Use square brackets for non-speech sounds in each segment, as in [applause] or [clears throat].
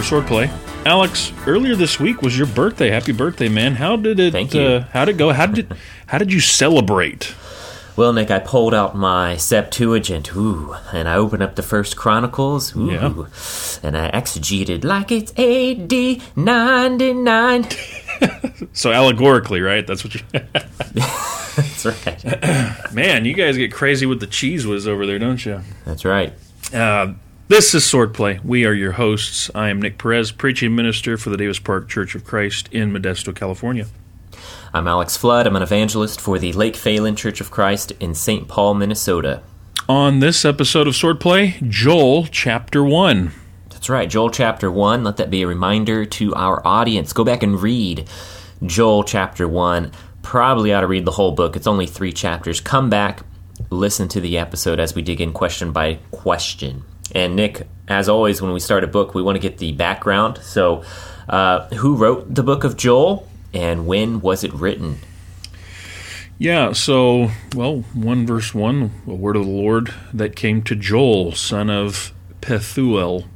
For swordplay. Alex, earlier this week was your birthday. Happy birthday, man! How did it? Thank you. Uh, how did it go? How did how did you celebrate? Well, Nick, I pulled out my Septuagint, ooh, and I opened up the First Chronicles, ooh, Yeah. and I exegeted like it's AD 99. [laughs] So allegorically, right? That's what you. [laughs] That's right. man, you guys get crazy with the cheese whiz over there, don't you? That's right. Uh, this is Swordplay. We are your hosts. I am Nick Perez, preaching minister for the Davis Park Church of Christ in Modesto, California. I'm Alex Flood. I'm an evangelist for the Lake Phalen Church of Christ in St. Paul, Minnesota. On this episode of Swordplay, Joel chapter 1. That's right, Joel chapter 1. Let that be a reminder to our audience. Go back and read Joel chapter 1. Probably ought to read the whole book. It's only three chapters. Come back, listen to the episode as we dig in question by question. And Nick, as always, when we start a book, we want to get the background. So, uh, who wrote the book of Joel and when was it written? Yeah, so, well, 1 verse 1, a word of the Lord that came to Joel, son of Pethuel.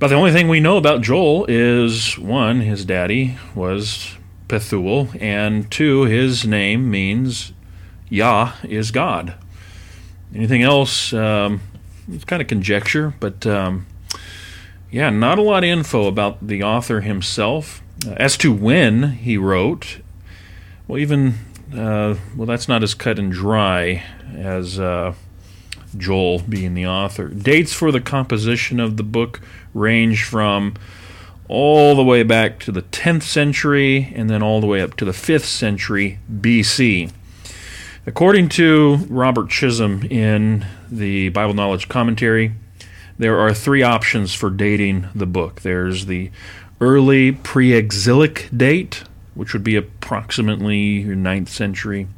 But the only thing we know about Joel is one, his daddy was Pethuel, and two, his name means Yah is God. Anything else, um, it's kind of conjecture, but um, yeah, not a lot of info about the author himself. Uh, as to when he wrote, well, even uh, well, that's not as cut and dry as uh, Joel being the author. Dates for the composition of the book range from all the way back to the 10th century and then all the way up to the 5th century BC. According to Robert Chisholm in the Bible Knowledge Commentary, there are three options for dating the book. There's the early pre exilic date, which would be approximately 9th century.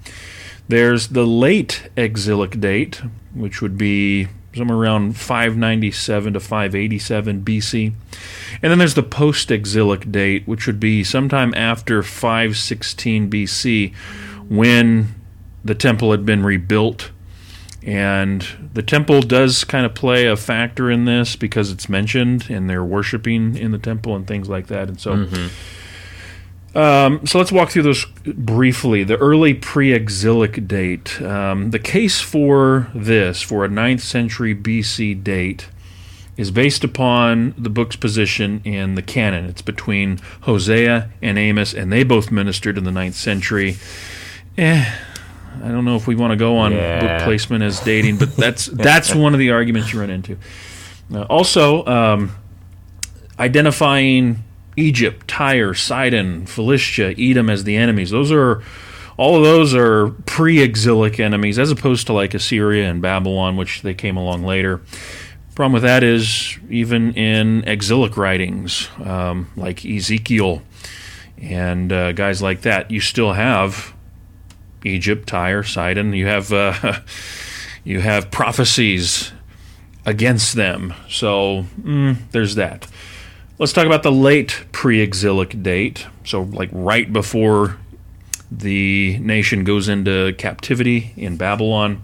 There's the late exilic date, which would be somewhere around 597 to 587 BC. And then there's the post exilic date, which would be sometime after 516 BC when the temple had been rebuilt. And the temple does kind of play a factor in this because it's mentioned and they're worshiping in the temple and things like that. And so. Um, so let's walk through those briefly. The early pre exilic date. Um, the case for this, for a 9th century BC date, is based upon the book's position in the canon. It's between Hosea and Amos, and they both ministered in the 9th century. Eh, I don't know if we want to go on Yeah. book placement as dating, but that's [laughs] that's one of the arguments you run into. Uh, also, um, identifying Egypt, Tyre, Sidon, Philistia, Edom as the enemies. Those are all of those are pre-exilic enemies, as opposed to like Assyria and Babylon, which they came along later. Problem with that is even in exilic writings um, like Ezekiel and uh, guys like that, you still have Egypt, Tyre, Sidon. You have uh, [laughs] you have prophecies against them. So mm, there's that. Let's talk about the late pre-exilic date. So like right before the nation goes into captivity in Babylon.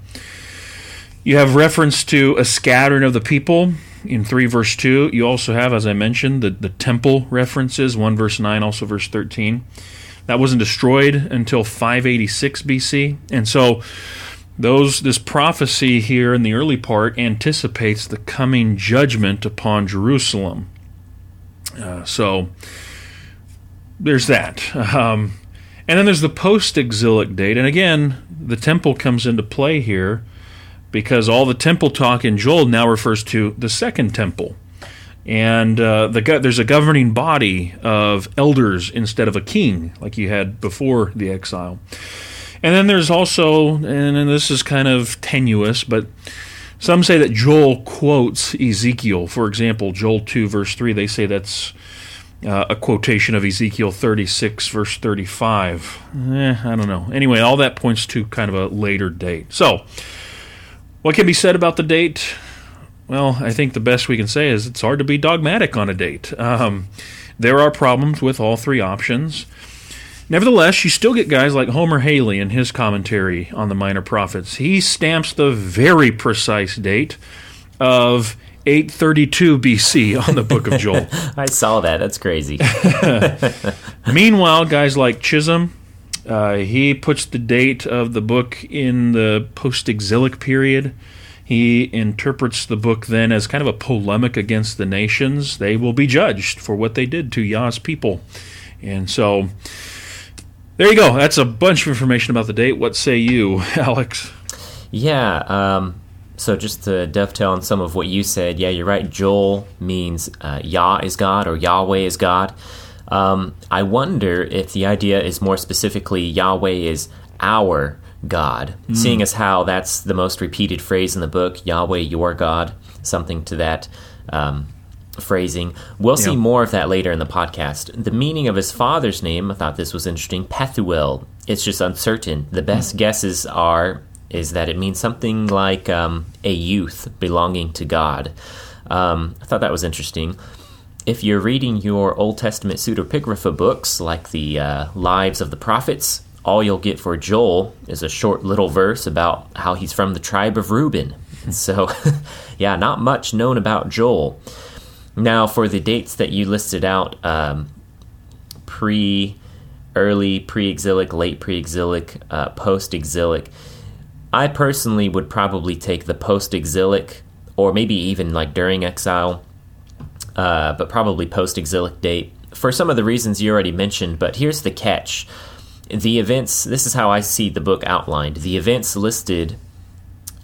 You have reference to a scattering of the people in 3 verse 2. You also have, as I mentioned, the, the temple references, 1 verse 9, also verse 13. That wasn't destroyed until 586 BC. And so those this prophecy here in the early part anticipates the coming judgment upon Jerusalem. Uh, so there's that. Um, and then there's the post exilic date. And again, the temple comes into play here because all the temple talk in Joel now refers to the second temple. And uh, the go- there's a governing body of elders instead of a king, like you had before the exile. And then there's also, and, this is kind of tenuous, but some say that Joel quotes Ezekiel. For example, Joel 2, verse 3, they say that's uh, a quotation of Ezekiel 36, verse 35. Eh, I don't know. Anyway, all that points to kind of a later date. So, what can be said about the date? Well, I think the best we can say is it's hard to be dogmatic on a date. Um, there are problems with all three options. Nevertheless, you still get guys like Homer Hailey in his commentary on the Minor Prophets. He stamps the very precise date of 832 BC on the book of [laughs] Joel. I saw that. That's crazy. [laughs] Meanwhile, guys like Chisholm, uh, he puts the date of the book in the post exilic period. He interprets the book then as kind of a polemic against the nations. They will be judged for what they did to Yah's people. And so, there you go. That's a bunch of information about the date. What say you, [laughs] Alex? Yeah. Um, so just to dovetail on some of what you said, yeah, you're right. Joel means uh, Yah is God or Yahweh is God. Um, I wonder if the idea is more specifically Yahweh is our God, mm. seeing as how that's the most repeated phrase in the book, Yahweh, your God, something to that um, phrasing. We'll see more of that later in the podcast. The meaning of his father's name, I thought this was interesting, Pethuel. It's just uncertain. The best mm. guesses are is that it means something like um, a youth belonging to God. Um, I thought that was interesting. If you're reading your Old Testament pseudepigrapha books, like the uh, Lives of the Prophets, all you'll get for Joel is a short little verse about how he's from the tribe of Reuben. So, [laughs] yeah, not much known about Joel. Now, for the dates that you listed out, um, pre, early pre-exilic, late pre-exilic, uh, post-exilic, I personally would probably take the post-exilic, or maybe even like during exile, uh, but probably post-exilic date for some of the reasons you already mentioned. But here's the catch: the events. This is how I see the book outlined. The events listed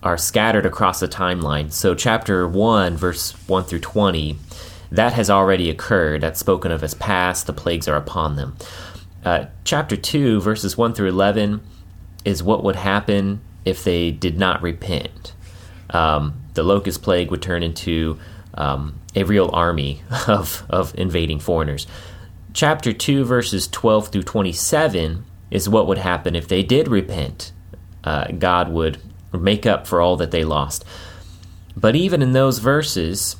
are scattered across a timeline. So, chapter one, verse one through twenty, that has already occurred. That's spoken of as past. The plagues are upon them. Uh, chapter two, verses one through eleven, is what would happen if they did not repent. Um, the locust plague would turn into um, a real army [laughs] of, of invading foreigners. Chapter 2, verses 12 through 27 is what would happen if they did repent. Uh, God would make up for all that they lost. But even in those verses,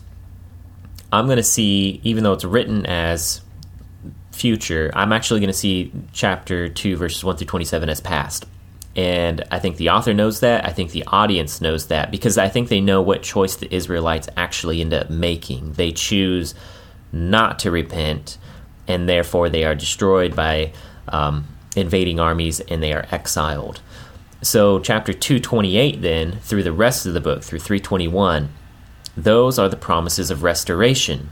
I'm going to see, even though it's written as future, I'm actually going to see chapter 2, verses 1 through 27 as past. And I think the author knows that. I think the audience knows that because I think they know what choice the Israelites actually end up making. They choose not to repent, and therefore they are destroyed by um, invading armies and they are exiled. So, chapter 228, then, through the rest of the book, through 321, those are the promises of restoration,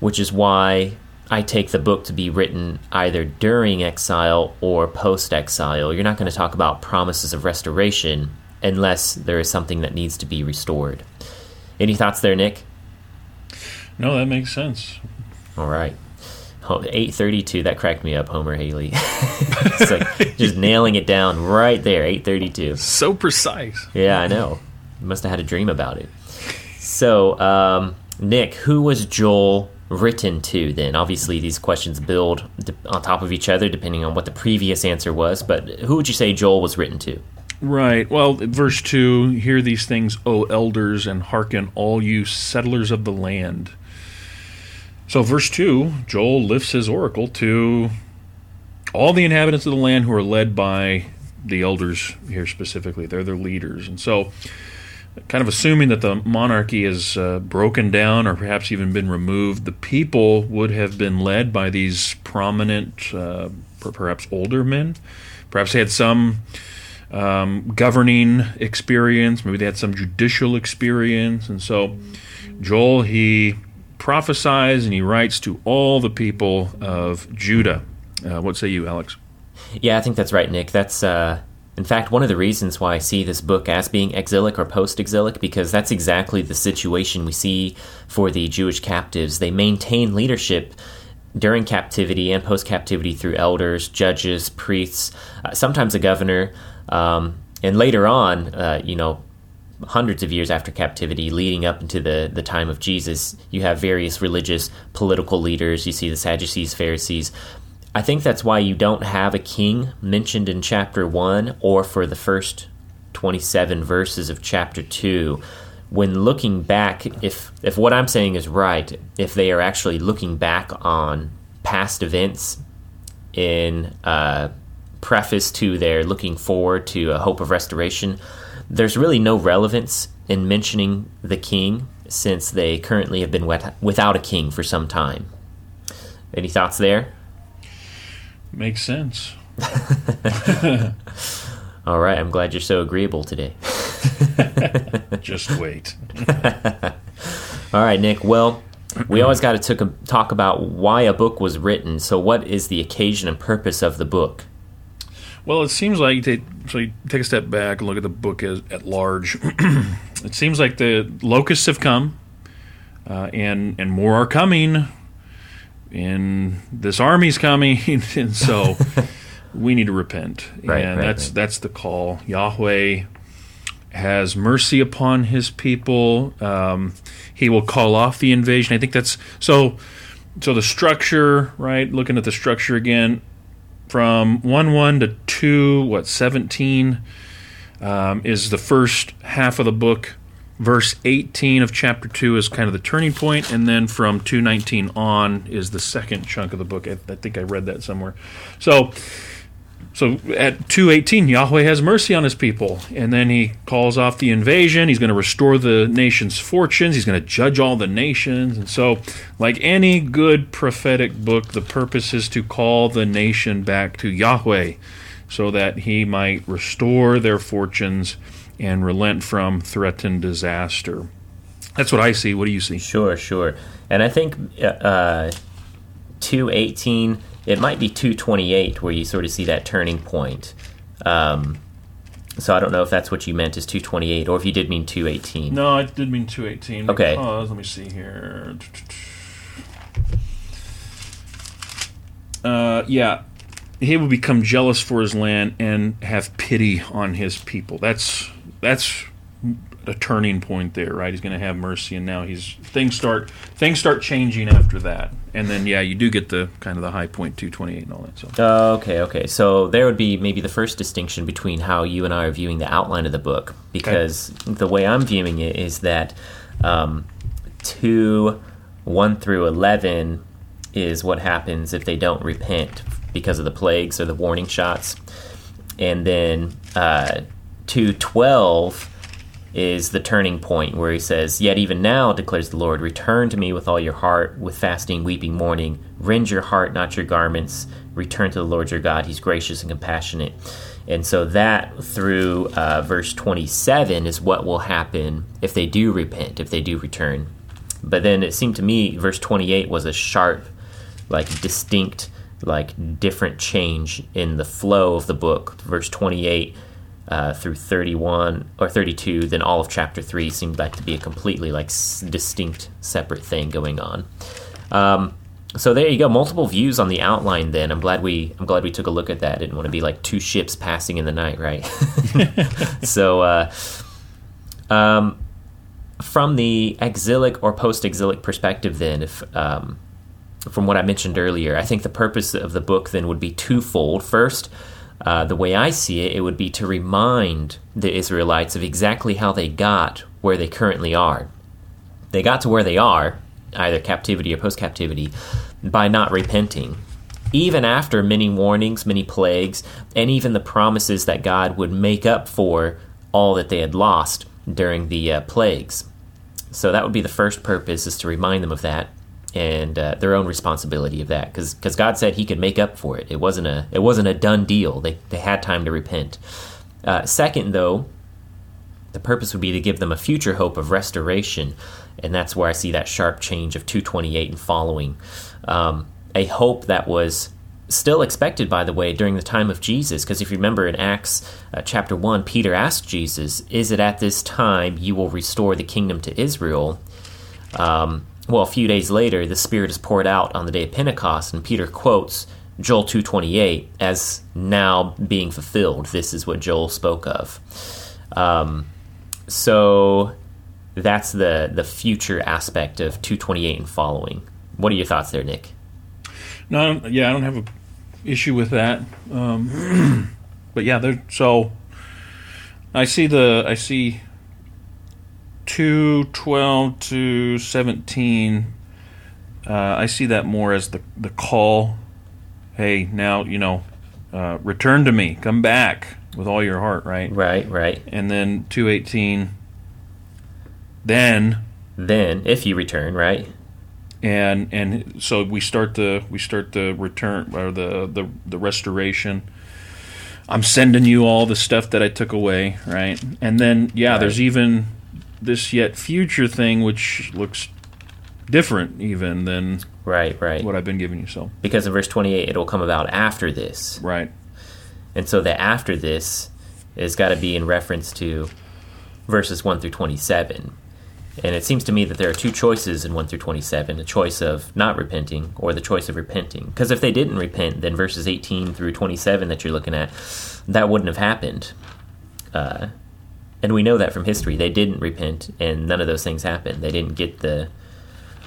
which is why I take the book to be written either during exile or post exile. You're not going to talk about promises of restoration unless there is something that needs to be restored. Any thoughts there, Nick? No, that makes sense. All right. 832 that cracked me up homer hailey [laughs] it's like just nailing it down right there 832 so precise yeah i know must have had a dream about it so um, nick who was joel written to then? Obviously, these questions build on top of each other depending on what the previous answer was, but who would you say Joel was written to? Right. Well, verse 2 Hear these things, O elders, and hearken, all you settlers of the land. So, verse 2, Joel lifts his oracle to all the inhabitants of the land who are led by the elders here specifically. They're their leaders. And so, kind of assuming that the monarchy is uh, broken down or perhaps even been removed, the people would have been led by these prominent, uh, perhaps older men. Perhaps they had some um, governing experience, maybe they had some judicial experience. And so Joel, he prophesies and he writes to all the people of Judah. Uh, what say you, Alex? Yeah, I think that's right, Nick. That's uh, in fact, one of the reasons why I see this book as being exilic or post exilic, because that's exactly the situation we see for the Jewish captives. They maintain leadership during captivity and post captivity through elders, judges, priests, uh, sometimes a governor, um, and later on, uh, you know, hundreds of years after captivity, leading up into the, the time of Jesus, you have various religious, political leaders. You see the Sadducees, Pharisees, I think that's why you don't have a king mentioned in chapter 1 or for the first 27 verses of chapter 2. When looking back, if, if what I'm saying is right, if they are actually looking back on past events in uh, preface to their looking forward to a hope of restoration, there's really no relevance in mentioning the king since they currently have been wet- without a king for some time. Any thoughts there? Makes sense. [laughs] All right, I'm glad you're so agreeable today. [laughs] Just wait. [laughs] All right, Nick. Well, we always got to talk about why a book was written. So, what is the occasion and purpose of the book? Well, it seems like they, so you take a step back and look at the book as, at large. [clears throat] it seems like the locusts have come, uh, and and more are coming, and this army's coming, [laughs] and so [laughs] we need to repent, right, and right, that's right. that's the call. Yahweh has mercy upon His people. Um, he will call off the invasion. I think that's so. So the structure, right? Looking at the structure again, from 1 1 to 2, what, 17 um, is the first half of the book. Verse 18 of chapter 2 is kind of the turning point, and then from 219 on is the second chunk of the book. I, I think I read that somewhere. So, so at 218, Yahweh has mercy on his people, and then he calls off the invasion. He's going to restore the nation's fortunes. He's going to judge all the nations. And so, like any good prophetic book, the purpose is to call the nation back to Yahweh so that he might restore their fortunes and relent from threatened disaster. That's what I see. What do you see? Sure, sure. And I think uh, 218, it might be 228 where you sort of see that turning point. Um, so I don't know if that's what you meant is 228 or if you did mean 218. No, I did mean 218. Okay. Because, let me see here. Uh, yeah. He will become jealous for his land and have pity on his people. That's that's a turning point there, right? He's going to have mercy, and now he's things start things start changing after that, and then yeah, you do get the kind of the high point, two twenty eight, and all that. So Oh, okay, okay. So there would be maybe the first distinction between how you and I are viewing the outline of the book, because the way I'm viewing it is that um, two, one through eleven is what happens if they don't repent because of the plagues or the warning shots, and then uh, two twelve is the turning point where he says, Yet even now, declares the Lord, return to me with all your heart, with fasting, weeping, mourning. Rend your heart, not your garments. Return to the Lord your God. He's gracious and compassionate. And so that through uh, verse 27 is what will happen if they do repent, if they do return. But then it seemed to me, verse 28 was a sharp, like distinct, like different change in the flow of the book. Verse 28 uh, through 31 or 32, then all of chapter 3 seemed like to be a completely like s- distinct separate thing going on. Um, so there you go, multiple views on the outline. Then I'm glad we I'm glad we took a look at that. I didn't want to be like two ships passing in the night, right? [laughs] so, uh, um, from the exilic or post-exilic perspective, then, if um, from what I mentioned earlier, I think the purpose of the book then would be twofold. First, uh, the way I see it, it would be to remind the Israelites of exactly how they got where they currently are. They got to where they are, either captivity or post captivity, by not repenting. Even after many warnings, many plagues, and even the promises that God would make up for all that they had lost during the uh, plagues. So that would be the first purpose, is to remind them of that and uh, their own responsibility of that, because God said He could make up for it. It wasn't a it wasn't a done deal. They they had time to repent. Uh, second, though, the purpose would be to give them a future hope of restoration, and that's where I see that sharp change of 228 and following. Um, a hope that was still expected, by the way, during the time of Jesus, because if you remember in Acts uh, chapter 1, Peter asked Jesus, Is it at this time you will restore the kingdom to Israel? Um, well, a few days later, the Spirit is poured out on the day of Pentecost, and Peter quotes Joel 2.28 as now being fulfilled. This is what Joel spoke of. Um, so that's the the future aspect of 228 and following. What are your thoughts there, Nick? No, yeah, I don't have a issue with that. Um, [clears throat] but yeah, there. So I see the I see two twelve to seventeen. Uh, I see that more as the the call. Hey, now you know, uh, return to me, come back with all your heart, right? Right, right. And then two eighteen. Then Then, if you return, right? and and so we start the we start the return or the the, the restoration i'm sending you all the stuff that i took away right and then yeah Right. there's even this yet future thing which looks different even than Right, right. what i've been giving you so Because in verse 28, it'll come about after this. right And so the after this has got to be in reference to verses 1 through 27. And it seems to me that there are two choices in 1 through 27 a choice of not repenting or the choice of repenting. Because if they didn't repent, then verses 18 through 27 that you're looking at, that wouldn't have happened. Uh, and we know that from history. They didn't repent, and none of those things happened. They didn't get the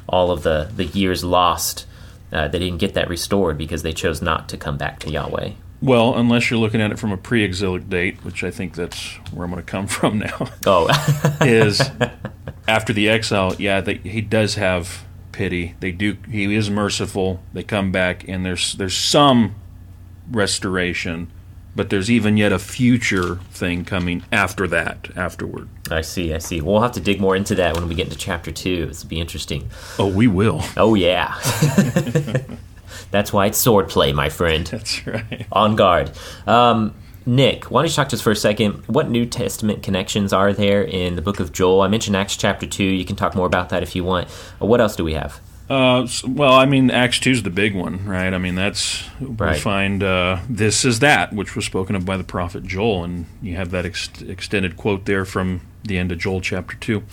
all of the, the years lost. Uh, they didn't get that restored because they chose not to come back to Yahweh. well unless you're looking at it from a pre-exilic date which i think that's where i'm going to come [laughs] from now Oh, [laughs] is after the exile, yeah, they, he does have pity. They do. He is merciful. They come back, and there's there's some restoration, but there's even yet a future thing coming after that. Afterward. I see, I see. We'll have to dig more into that when we get into chapter two. Will be interesting. Oh, we will. Oh, yeah. [laughs] That's why it's swordplay, my friend. [laughs] That's right. On guard. Um, Nick, why don't you talk to us for a second? What New Testament connections are there in the book of Joel? I mentioned Acts chapter 2. You can talk more about that if you want. What else do we have? Uh, well, I mean, Acts two is the big one, right? I mean, that's we find uh, this is that which was spoken of by the prophet Joel, and you have that ex- extended quote there from the end of Joel chapter two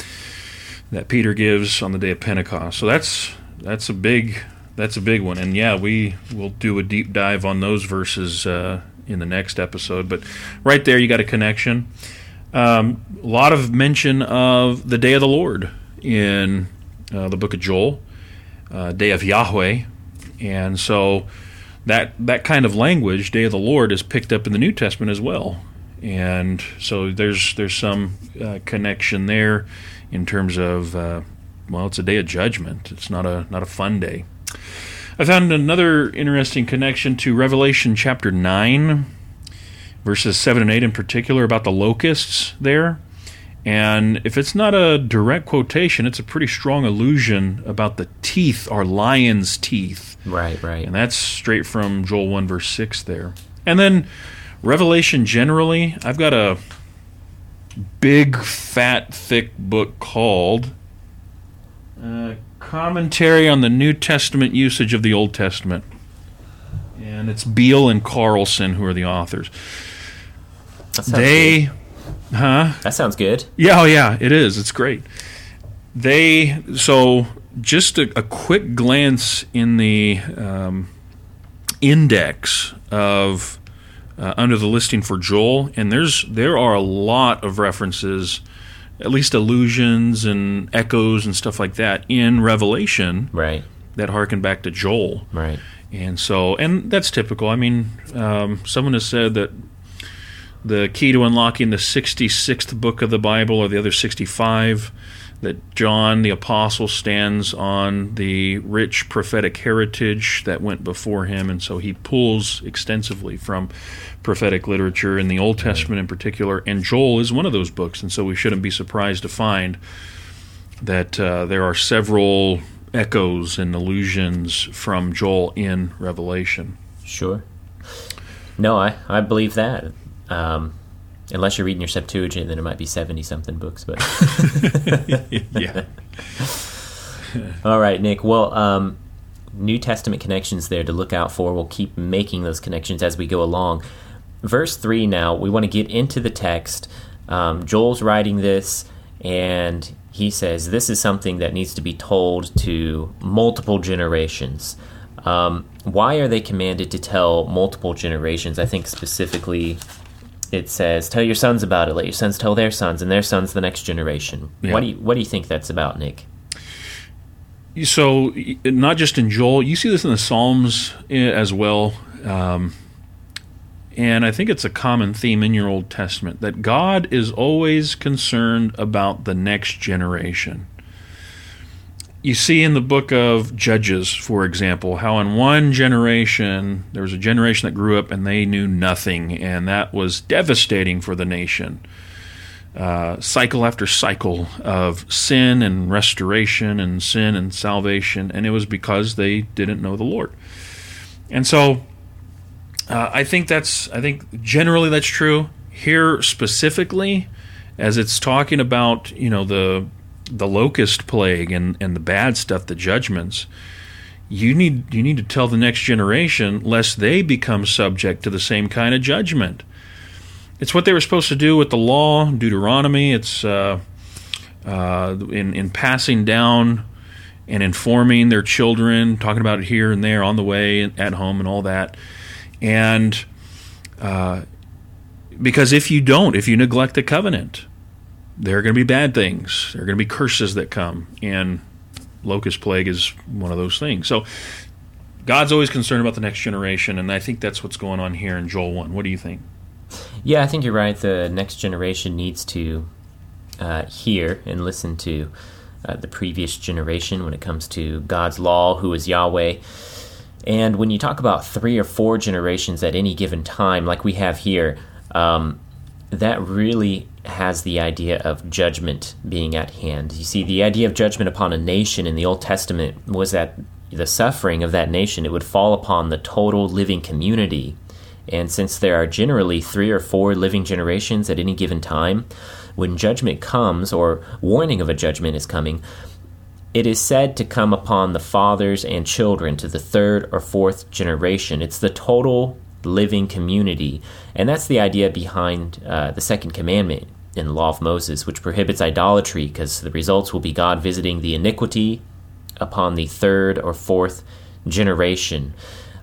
that Peter gives on the day of Pentecost. So that's that's a big that's a big one, and yeah, we will do a deep dive on those verses uh, in the next episode. But right there, you got a connection. Um, a lot of mention of the day of the Lord in uh, the book of Joel uh, day of Yahweh, and so that that kind of language, day of the Lord, is picked up in the New Testament as well, and so there's there's some uh, connection there in terms of uh, well, it's a day of judgment. It's not a not a fun day. I found another interesting connection to Revelation chapter nine, verses seven and eight in particular about the locusts there. And if it's not a direct quotation, it's a pretty strong allusion about the teeth are lion's teeth. Right, right. And that's straight from Joel 1, verse 6 there. And then Revelation generally, I've got a big, fat, thick book called uh, Commentary on the New Testament Usage of the Old Testament. And it's Beale and Carson who are the authors. They, good. Huh? That sounds good. Yeah, oh yeah, it is. It's great. They so just a, a quick glance in the um, index of uh, under the listing for Joel, and there's there are a lot of references, at least allusions and echoes and stuff like that in Revelation Right, that harken back to Joel. right. And so, and that's typical. I mean, um, someone has said that the key to unlocking the 66th book of the Bible or the other 65, that John the Apostle stands on the rich prophetic heritage that went before him. And so he pulls extensively from prophetic literature in the Old Testament in particular. And Joel is one of those books. And so we shouldn't be surprised to find that uh, there are several echoes and allusions from Joel in Revelation. Sure. No, I, I believe that. Um, unless you're reading your Septuagint, then it might be 70 something books. But [laughs] yeah. [laughs] All right, Nick. Well, um, New Testament connections there to look out for. We'll keep making those connections as we go along. Verse 3 now, we want to get into the text. Um, Joel's writing this, and he says this is something that needs to be told to multiple generations. Um, why are they commanded to tell multiple generations? I think specifically it says, "Tell your sons about it. Let your sons tell their sons, and their sons the next generation." Yeah. What do you What do you think that's about, Nick? So, not just in Joel, you see this in the Psalms eh, as well. Um, and I think it's a common theme in your Old Testament that God is always concerned about the next generation. You see in the book of Judges, for example, how in one generation there was a generation that grew up and they knew nothing, and that was devastating for the nation. uh, cycle after cycle of sin and restoration and sin and salvation, and it was because they didn't know the Lord. And so, uh, I think that's I think generally that's true. Here specifically, as it's talking about you know the the locust plague and, and the bad stuff, the judgments, you need you need to tell the next generation lest they become subject to the same kind of judgment. It's what they were supposed to do with the law, Deuteronomy. It's uh, uh, in in passing down and informing their children, talking about it here and there on the way at home and all that, and uh, because if you don't, if you neglect the covenant, there are going to be bad things. There are going to be curses that come, and locust plague is one of those things. So God's always concerned about the next generation, and I think that's what's going on here in Joel 1. What do you think? Yeah, I think you're right. The next generation needs to uh, hear and listen to uh, the previous generation when it comes to God's law, who is Yahweh. And when you talk about three or four generations at any given time, like we have here, um, that really has the idea of judgment being at hand. You see, the idea of judgment upon a nation in the Old Testament was that the suffering of that nation it would fall upon the total living community. And since there are generally three or four living generations at any given time, when judgment comes, or warning of a judgment is coming, it is said to come upon the fathers and children to the third or fourth generation. It's the total living community. And that's the idea behind uh, the second commandment in the law of Moses, which prohibits idolatry because the results will be God visiting the iniquity upon the third or fourth generation.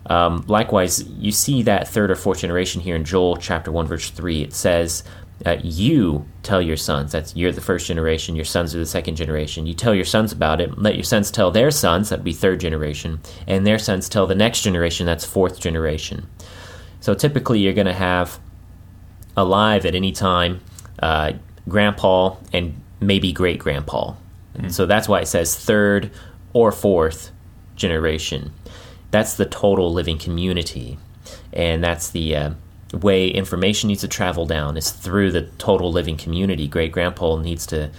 Um, likewise, you see that third or fourth generation here in Joel chapter 1, verse 3. It says, uh, You tell your sons, that's you're the first generation, your sons are the second generation. You tell your sons about it, let your sons tell their sons, that'd be third generation, and their sons tell the next generation, that's fourth generation. So typically, you're going to have alive at any time uh, grandpa and maybe great grandpa. Mm. So that's why it says third or fourth generation. That's the total living community. And that's the uh, way information needs to travel down is through the total living community. Great grandpa needs to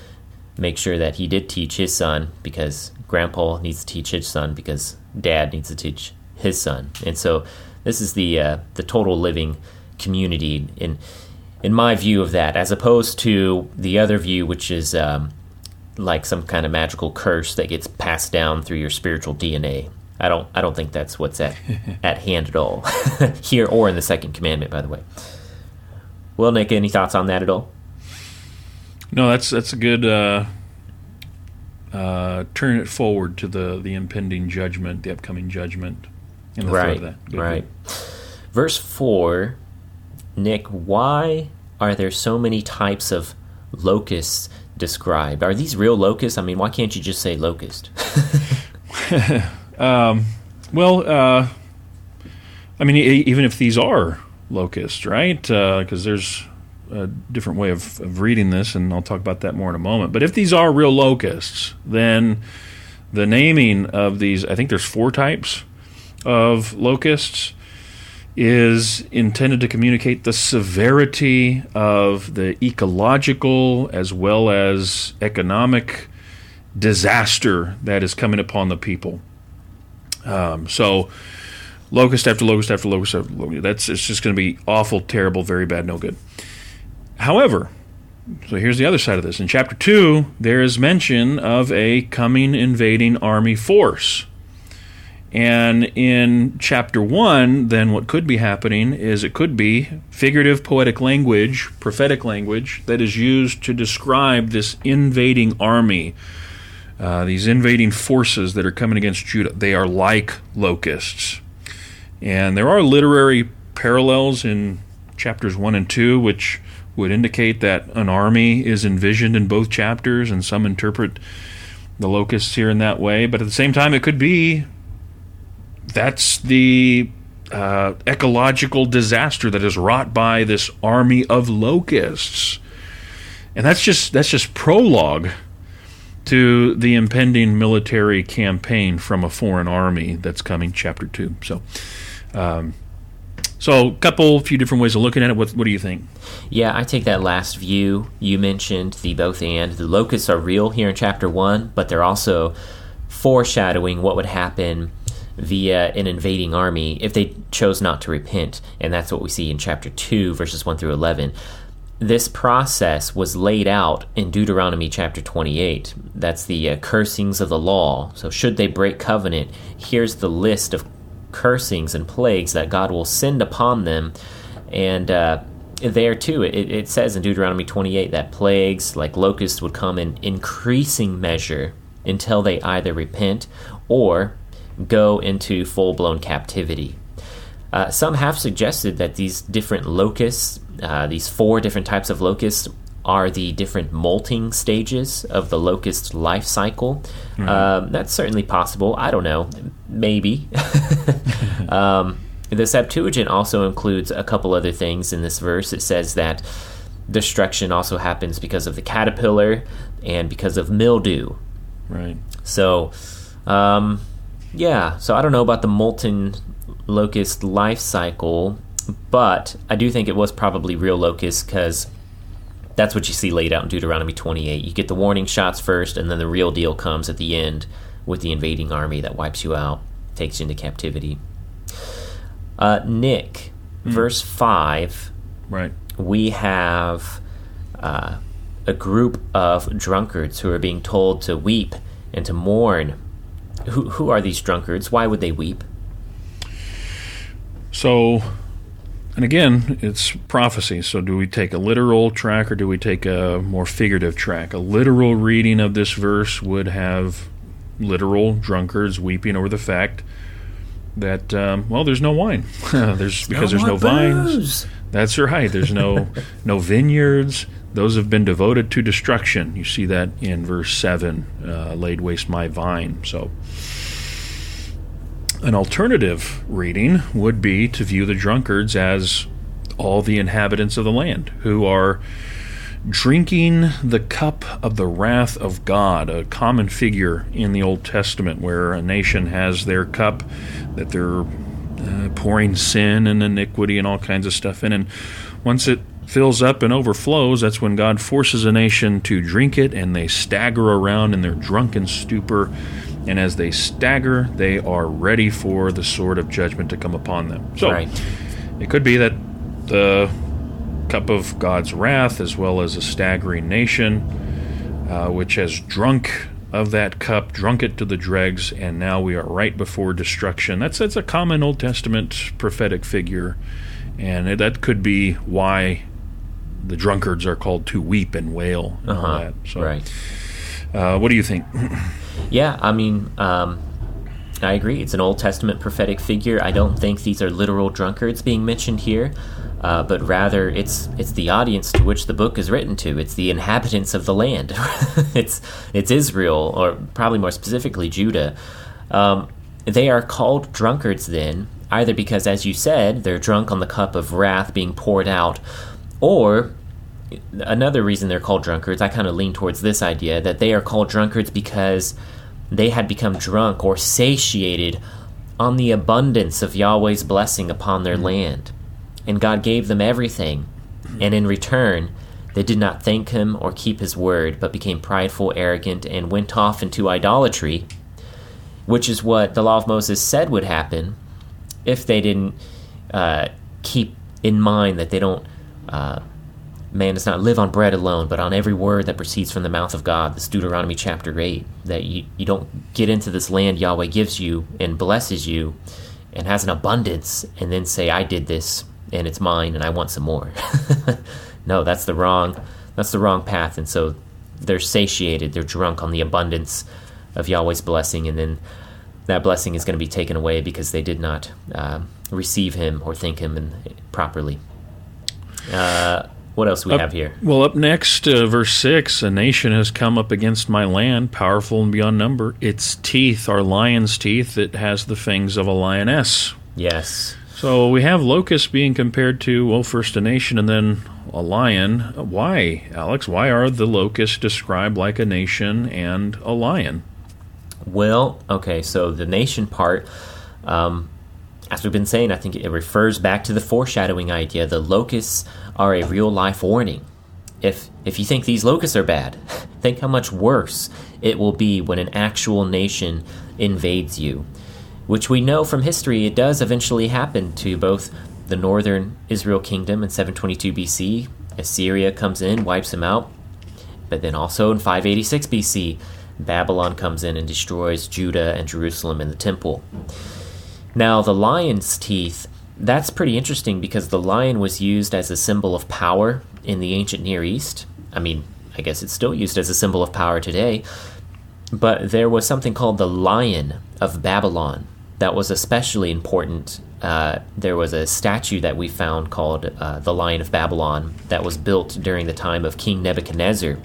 make sure that he did teach his son because grandpa needs to teach his son because dad needs to teach his son. And so this is the uh, the total living community in in my view of that, as opposed to the other view, which is um, like some kind of magical curse that gets passed down through your spiritual DNA. I don't I don't think that's what's at [laughs] at hand at all [laughs] here or in the second commandment. By the way, well, Nick, any thoughts on that at all? No, that's that's a good. Uh, uh, turn it forward to the the impending judgment, the upcoming judgment in the right, of that. Right. Verse 4, Nick, why are there so many types of locusts described? Are these real locusts? I mean, why can't you just say locust? [laughs] [laughs] um, well, uh, I mean, even if these are locusts, right? Because uh, there's a different way of, of reading this, and I'll talk about that more in a moment. But if these are real locusts, then the naming of these, I think there's four types of locusts is intended to communicate the severity of the ecological as well as economic disaster that is coming upon the people. Um, so, locust after locust after locust after locust, that's it's just going to be awful, terrible, very bad, no good. However, so here's the other side of this. In chapter 2, there is mention of a coming invading army force. And in chapter one, then what could be happening is it could be figurative poetic language, prophetic language, that is used to describe this invading army, uh, these invading forces that are coming against Judah. They are like locusts. And there are literary parallels in chapters one and two, which would indicate that an army is envisioned in both chapters, and some interpret the locusts here in that way. But at the same time, it could be that's the uh, ecological disaster that is wrought by this army of locusts, and that's just that's just prologue to the impending military campaign from a foreign army that's coming. Chapter two. So. Um, So, a couple, few different ways of looking at it. What, what do you think? Yeah, I take that last view. You mentioned the both and. The locusts are real here in chapter 1, but they're also foreshadowing what would happen via an invading army if they chose not to repent. And that's what we see in chapter 2, verses 1 through 11. This process was laid out in Deuteronomy chapter 28. That's the uh, cursings of the law. So, should they break covenant, here's the list of cursings and plagues that God will send upon them. And uh, there too, it, it says in Deuteronomy 28 that plagues like locusts would come in increasing measure until they either repent or go into full blown captivity. Uh, some have suggested that these different locusts, uh, these four different types of locusts, are the different molting stages of the locust life cycle. Mm-hmm. Um, that's certainly possible. I don't know. Maybe. [laughs] um, the Septuagint also includes a couple other things in this verse. It says that destruction also happens because of the caterpillar and because of mildew. Right. So, um, yeah. So I don't know about the molten locust life cycle, but I do think it was probably real locusts because that's what you see laid out in Deuteronomy 28. You get the warning shots first, and then the real deal comes at the end with the invading army that wipes you out, takes you into captivity. Uh, Nick, mm. verse 5. Right. We have uh, a group of drunkards who are being told to weep and to mourn. Who, who are these drunkards? Why would they weep? So and again, it's prophecy. So, do we take a literal track or do we take a more figurative track? A literal reading of this verse would have literal drunkards weeping over the fact that um, well, there's no wine. [laughs] there's because there's no vines. That's right. There's no no vineyards. Those have been devoted to destruction. You see that in verse seven. Uh, laid waste my vine. So an alternative reading would be to view the drunkards as all the inhabitants of the land who are drinking the cup of the wrath of God, a common figure in the Old Testament where a nation has their cup that they're uh, pouring sin and iniquity and all kinds of stuff in. And once it fills up and overflows, that's when God forces a nation to drink it and they stagger around in their drunken stupor and as they stagger, they are ready for the sword of judgment to come upon them. So right. it could be that the cup of God's wrath, as well as a staggering nation, uh, which has drunk of that cup, drunk it to the dregs, and now we are right before destruction. That's that's a common Old Testament prophetic figure, and that could be why the drunkards are called to weep and wail and uh-huh. all that. So, right. Uh, what do you think? Yeah, I mean, um, I agree. It's an Old Testament prophetic figure. I don't think these are literal drunkards being mentioned here, uh, but rather it's it's the audience to which the book is written to. It's the inhabitants of the land. [laughs] it's it's Israel, or probably more specifically Judah. Um, they are called drunkards then, either because, as you said, they're drunk on the cup of wrath being poured out, or another reason they're called drunkards, I kind of lean towards this idea that they are called drunkards because they had become drunk or satiated on the abundance of Yahweh's blessing upon their land. And God gave them everything. And in return, they did not thank him or keep his word, but became prideful, arrogant, and went off into idolatry, which is what the law of Moses said would happen if they didn't uh, keep in mind that they don't uh, man does not live on bread alone, but on every word that proceeds from the mouth of God. This Deuteronomy chapter 8. That you, you don't get into this land Yahweh gives you and blesses you and has an abundance and then say, I did this and it's mine and I want some more. [laughs] no, that's the wrong that's the wrong path. And so they're satiated, they're drunk on the abundance of Yahweh's blessing, and then that blessing is going to be taken away because they did not uh, receive him or thank him in, properly. Uh, what else do we up, have here? Well, up next, uh, verse 6 A nation has come up against my land, powerful and beyond number. Its teeth are lion's teeth, it has the fangs of a lioness. Yes. So we have locusts being compared to, well, first a nation and then a lion. Why, Alex? Why are the locusts described like a nation and a lion? Well, okay, so the nation part. Um, as we've been saying, I think it refers back to the foreshadowing idea. The locusts are a real life warning. If if you think these locusts are bad, [laughs] think how much worse it will be when an actual nation invades you. Which we know from history it does eventually happen to both the northern Israel kingdom in 722 BC. Assyria comes in, wipes them out. But then also in 586 BC, Babylon comes in and destroys Judah and Jerusalem and the temple. Now, the lion's teeth, that's pretty interesting because the lion was used as a symbol of power in the ancient Near East. I mean, I guess it's still used as a symbol of power today. But there was something called the Lion of Babylon that was especially important. Uh, there was a statue that we found called uh, the Lion of Babylon that was built during the time of King Nebuchadnezzar.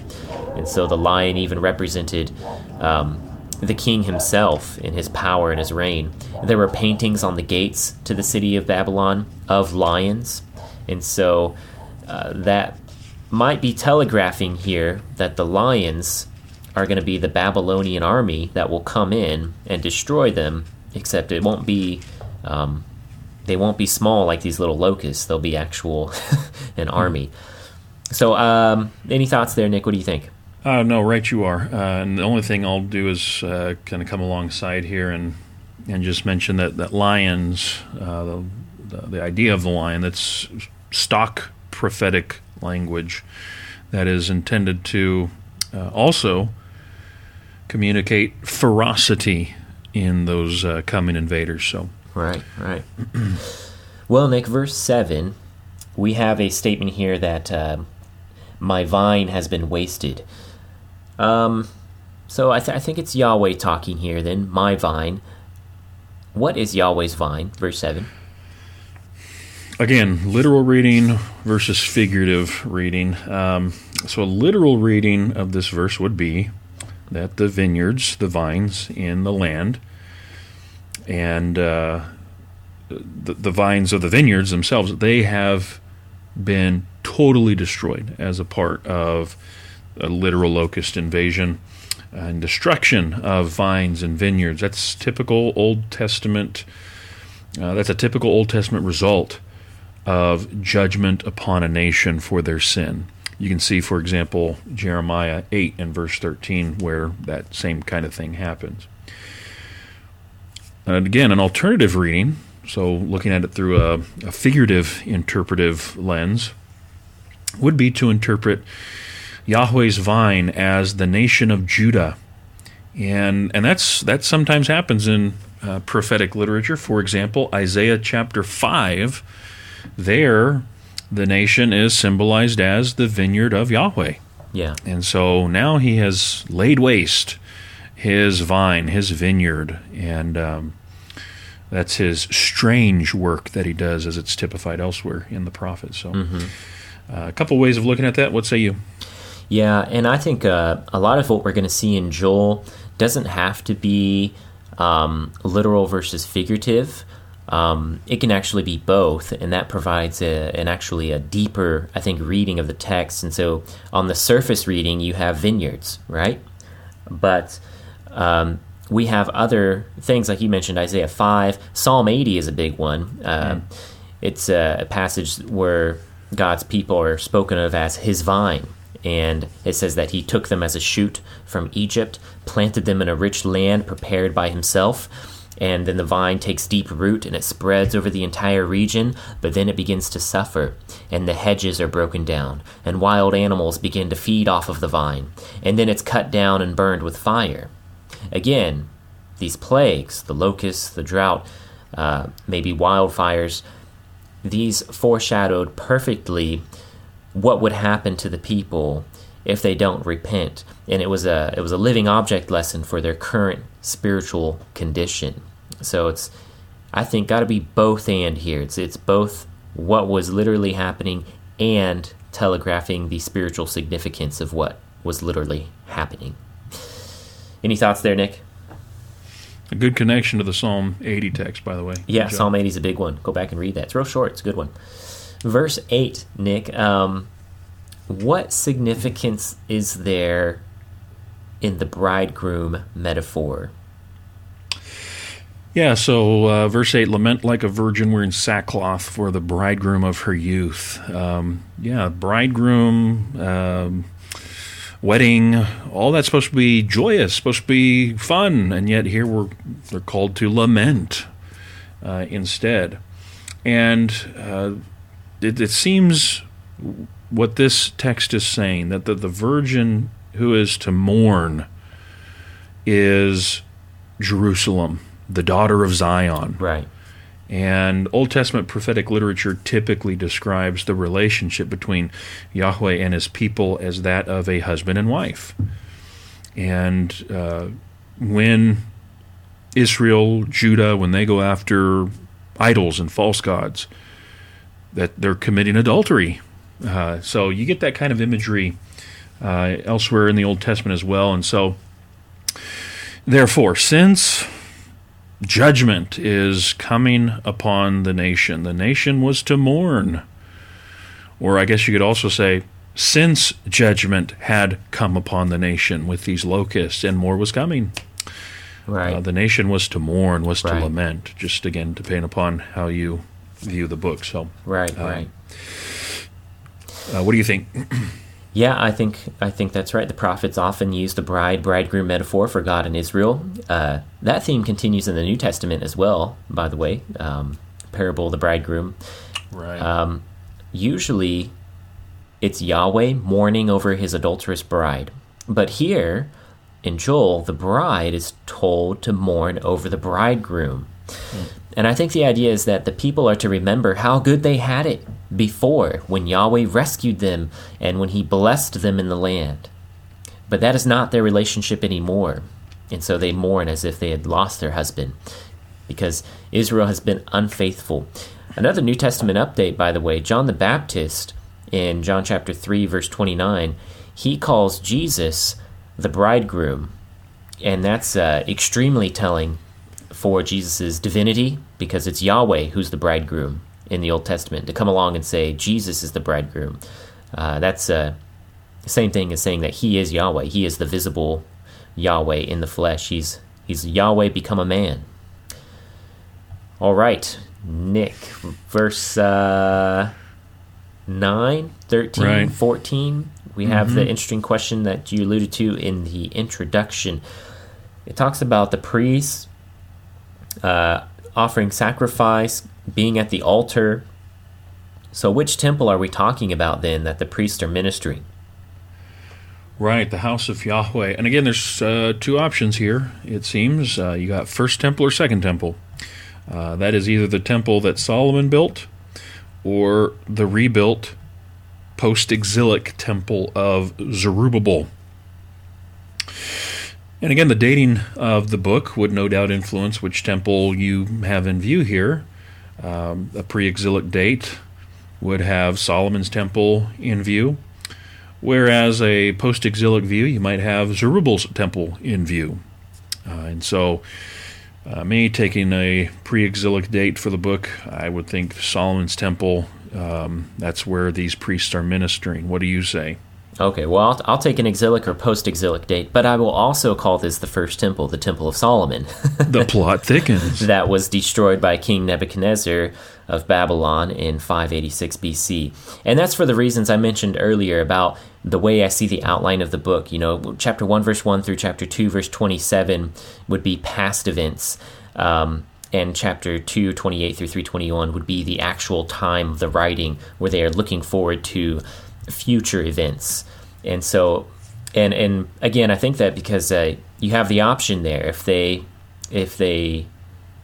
And so the lion even represented um, the king himself in his power and his reign. There were paintings on the gates to the city of Babylon of lions. And so uh, that might be telegraphing here that the lions are going to be the Babylonian army that will come in and destroy them, except it won't be. Um, they won't be small like these little locusts. They'll be actual [laughs] an army. So, um, any thoughts there, Nick? What do you think? Uh, no, right you are. Uh, and the only thing I'll do is uh, kind of come alongside here and and just mention that that lions, uh, the, the, the idea of the lion, that's stock prophetic language that is intended to uh, also communicate ferocity in those uh, coming invaders. So right, right. [clears throat] well, Nick, verse seven, we have a statement here that my vine has been wasted. Um, so I, th- I think it's Yahweh talking here. Then my vine. What is Yahweh's vine? Verse seven. Again, literal reading versus figurative reading. Um, so, a literal reading of this verse would be that the vineyards, the vines in the land, and uh, the, the vines of the vineyards themselves, they have been totally destroyed as a part of a literal locust invasion and destruction of vines and vineyards. That's typical Old Testament. Uh, that's a typical Old Testament result of judgment upon a nation for their sin. You can see, for example, Jeremiah 8 and verse 13, where that same kind of thing happens. And again, an alternative reading, so looking at it through a, a figurative interpretive lens, would be to interpret Yahweh's vine as the nation of Judah. And, and that's, that sometimes happens in uh, prophetic literature. For example, Isaiah chapter 5, there the nation is symbolized as the vineyard of Yahweh. Yeah. And so now he has laid waste his vine, his vineyard, and um, that's his strange work that he does as it's typified elsewhere in the prophets. So, mm-hmm. uh, a couple ways of looking at that. What say you? Yeah, and I think uh, a lot of what we're going to see in Joel doesn't have to be um, literal versus figurative. Um, it can actually be both, and that provides a, an actually a deeper, I think, reading of the text. And so, on the surface reading, you have vineyards, right? But um, we have other things like you mentioned, Isaiah five, Psalm eighty is a big one. Uh, mm. It's a, a passage where God's people are spoken of as His vine and it says that he took them as a shoot from Egypt, planted them in a rich land prepared by himself. And then the vine takes deep root and it spreads over the entire region, but then it begins to suffer, and the hedges are broken down, and wild animals begin to feed off of the vine, and then it's cut down and burned with fire. Again, these plagues, the locusts, the drought, uh, maybe wildfires, these foreshadowed perfectly what would happen to the people if they don't repent. And it was a it was a living object lesson for their current spiritual condition. So it's I think got to be both and here. It's it's both what was literally happening and telegraphing the spiritual significance of what was literally happening. Any thoughts there, Nick? A good connection to the Psalm 80 text, by the way. Yeah, Psalm 80 is a big one. Go back and read that. It's real short. It's a good one. Verse 8, Nick, um, what significance is there in the bridegroom metaphor? Yeah, so uh, verse 8 Lament like a virgin wearing sackcloth for the bridegroom of her youth. Um, yeah, bridegroom, um, wedding, all that's supposed to be joyous, supposed to be fun, and yet here we're they're called to lament uh, instead. And uh, it, it seems what this text is saying that the, the virgin who is to mourn is Jerusalem the daughter of Zion. Right. And Old Testament prophetic literature typically describes the relationship between Yahweh and his people as that of a husband and wife. And uh, when Israel, Judah, when they go after idols and false gods, that they're committing adultery. Uh, so you get that kind of imagery uh, elsewhere in the Old Testament as well. And so, therefore, since judgment is coming upon the nation. The nation was to mourn. Or I guess you could also say, since judgment had come upon the nation with these locusts and more was coming. Right. Uh, the nation was to mourn, was right. to lament, just again, depending upon how you view the book. So, right, uh, right. Uh, what do you think? [clears throat] Yeah, I think I think that's right. The prophets often use the bride bridegroom metaphor for God and Israel. Uh, that theme continues in the New Testament as well. By the way, um, parable of the bridegroom. Right. Um, usually, it's Yahweh mourning over his adulterous bride, but here in Joel, the bride is told to mourn over the bridegroom. Mm. And I think the idea is that the people are to remember how good they had it before when Yahweh rescued them and when He blessed them in the land. But that is not their relationship anymore. And so they mourn as if they had lost their husband because Israel has been unfaithful. Another New Testament update, by the way, John the Baptist in John chapter 3, verse 29, he calls Jesus the bridegroom. And that's uh, extremely telling for Jesus' divinity because it's Yahweh who's the bridegroom in the Old Testament to come along and say Jesus is the bridegroom. Uh, that's uh, the same thing as saying that He is Yahweh. He is the visible Yahweh in the flesh. He's He's Yahweh become a man. All right, Nick, verse uh, 9, 13, right. 14. We have mm-hmm. the interesting question that you alluded to in the introduction. It talks about the priests uh, offering sacrifice, being at the altar. So, which temple are we talking about then that the priests are ministering? Right, the house of Yahweh. And again, there's uh, two options here, it seems. Uh, you got first temple or second temple. Uh, that is either the temple that Solomon built or the rebuilt post exilic temple of Zerubbabel. And again, the dating of the book would no doubt influence which temple you have in view here. Um, a pre exilic date would have Solomon's temple in view, whereas a post exilic view, you might have Zerubbabel's temple in view. Uh, and so, uh, me taking a pre exilic date for the book, I would think Solomon's temple, um, that's where these priests are ministering. What do you say? Okay, well, I'll, I'll, take an exilic or post exilic date, but I will also call this the first temple, the Temple of Solomon. the [laughs] plot thickens. that was destroyed by King Nebuchadnezzar of Babylon in 586 BC. And that's for the reasons I mentioned earlier about the way I see the outline of the book. You know, chapter 1, verse 1 through chapter 2, verse 27 would be past events. Um, and chapter 2, 28 through 321 would be the actual time of the writing where they are looking forward to future events. And so, and and again, I think that because uh, you have the option there, if they if they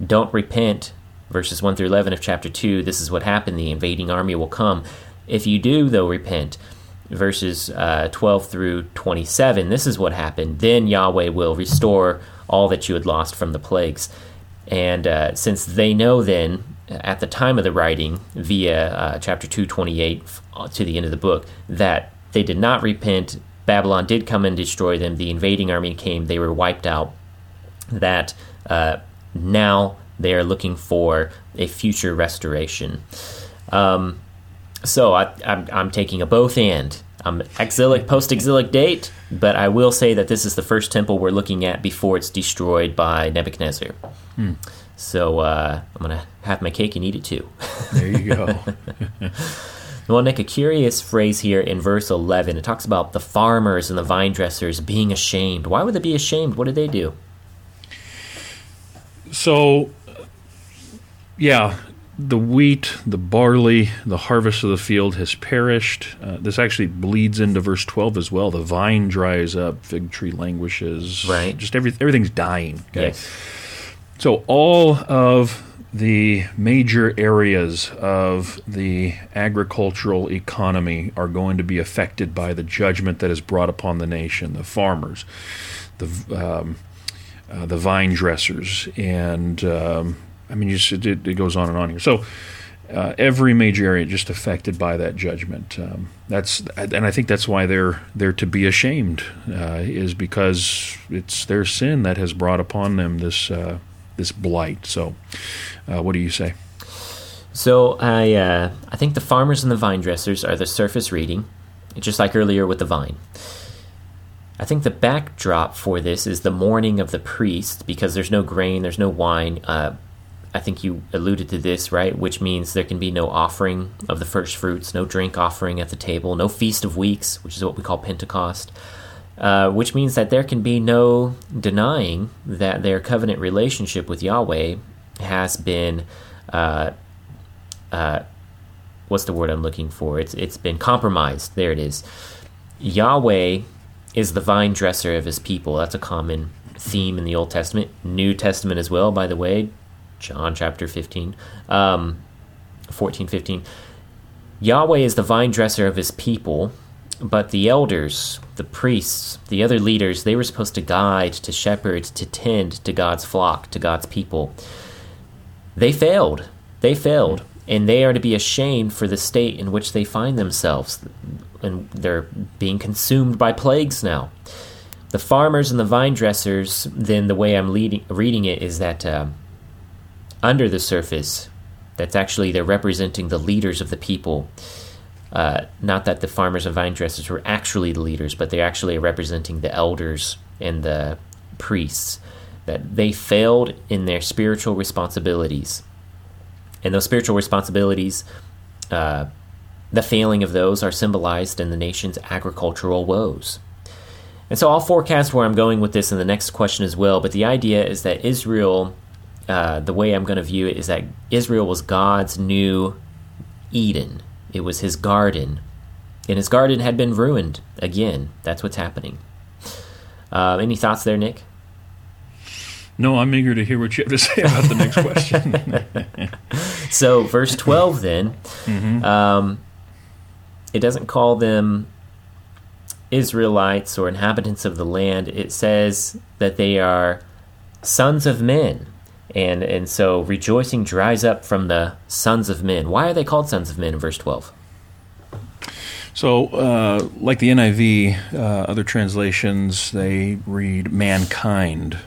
don't repent, verses one through eleven of chapter two, this is what happened: the invading army will come. If you do, though, repent, verses uh, twelve through twenty-seven, this is what happened. Then Yahweh will restore all that you had lost from the plagues. And uh, since they know then at the time of the writing, via uh, chapter 228 uh, to the end of the book, that they did not repent. Babylon did come and destroy them. The invading army came. They were wiped out. That uh, now they are looking for a future restoration. Um, so I, am taking a both and. I'm exilic, post exilic date, but I will say that this is the first temple we're looking at before it's destroyed by Nebuchadnezzar. Hmm. So uh, I'm going to have my cake and eat it too. There you go. [laughs] well, Nick, a curious phrase here in verse 11. It talks about the farmers and the vine dressers being ashamed. Why would they be ashamed? What did they do? So, yeah, the wheat, the barley, the harvest of the field has perished. Uh, this actually bleeds into verse 12 as well. The vine dries up, fig tree languishes. Right. Just every, everything's dying. Okay? Yes. So, all of the major areas of the agricultural economy are going to be affected by the judgment that is brought upon the nation the farmers, the, um, uh, the vine dressers, and um, I mean, it, it, goes on and on here. So, uh, every major area just affected by that judgment. Um, that's and I think that's why they're they're to be ashamed uh, is because it's their sin that has brought upon them this uh, this blight. So, uh, what do you say? So I uh, I think the farmers and the vine dressers are the surface reading, just like earlier with the vine. I think the backdrop for this is the mourning of the priest because there's no grain, there's no wine. Uh, I think you alluded to this, right? Which means there can be no offering of the first fruits, no drink offering at the table, no feast of weeks, which is what we call Pentecost. Uh, which means that there can be no denying that their covenant relationship with Yahweh has been, uh, uh, what's the word I'm looking for? It's it's been compromised. There it is. Yahweh is the vine dresser of His people. That's a common theme in the Old Testament, New Testament as well. By the way, John chapter 15, um, 14, 15. Yahweh is the vine dresser of his people, but the elders, the priests, the other leaders, they were supposed to guide, to shepherd, to tend to God's flock, to God's people. They failed. They failed. And they are to be ashamed for the state in which they find themselves. And they're being consumed by plagues now. The farmers and the vine dressers, then the way I'm leading, reading it is that. Uh, under the surface, that's actually they're representing the leaders of the people. Uh, not that the farmers and vine dressers were actually the leaders, but they're actually representing the elders and the priests. That they failed in their spiritual responsibilities. And those spiritual responsibilities, uh, the failing of those are symbolized in the nation's agricultural woes. And so I'll forecast where I'm going with this in the next question as well, but the idea is that Israel uh, the way I'm going to view it is that Israel was God's new Eden. It was his garden. And his garden had been ruined again. That's what's happening. Uh, any thoughts there, Nick? No, I'm eager to hear what you have to say about the next question. [laughs] so, verse 12 then, mm-hmm. um, it doesn't call them Israelites or inhabitants of the land. It says that they are sons of men and and so rejoicing dries up from the sons of men. Why are they called sons of men in verse twelve? So, uh, like the NIV, uh, other translations they read mankind.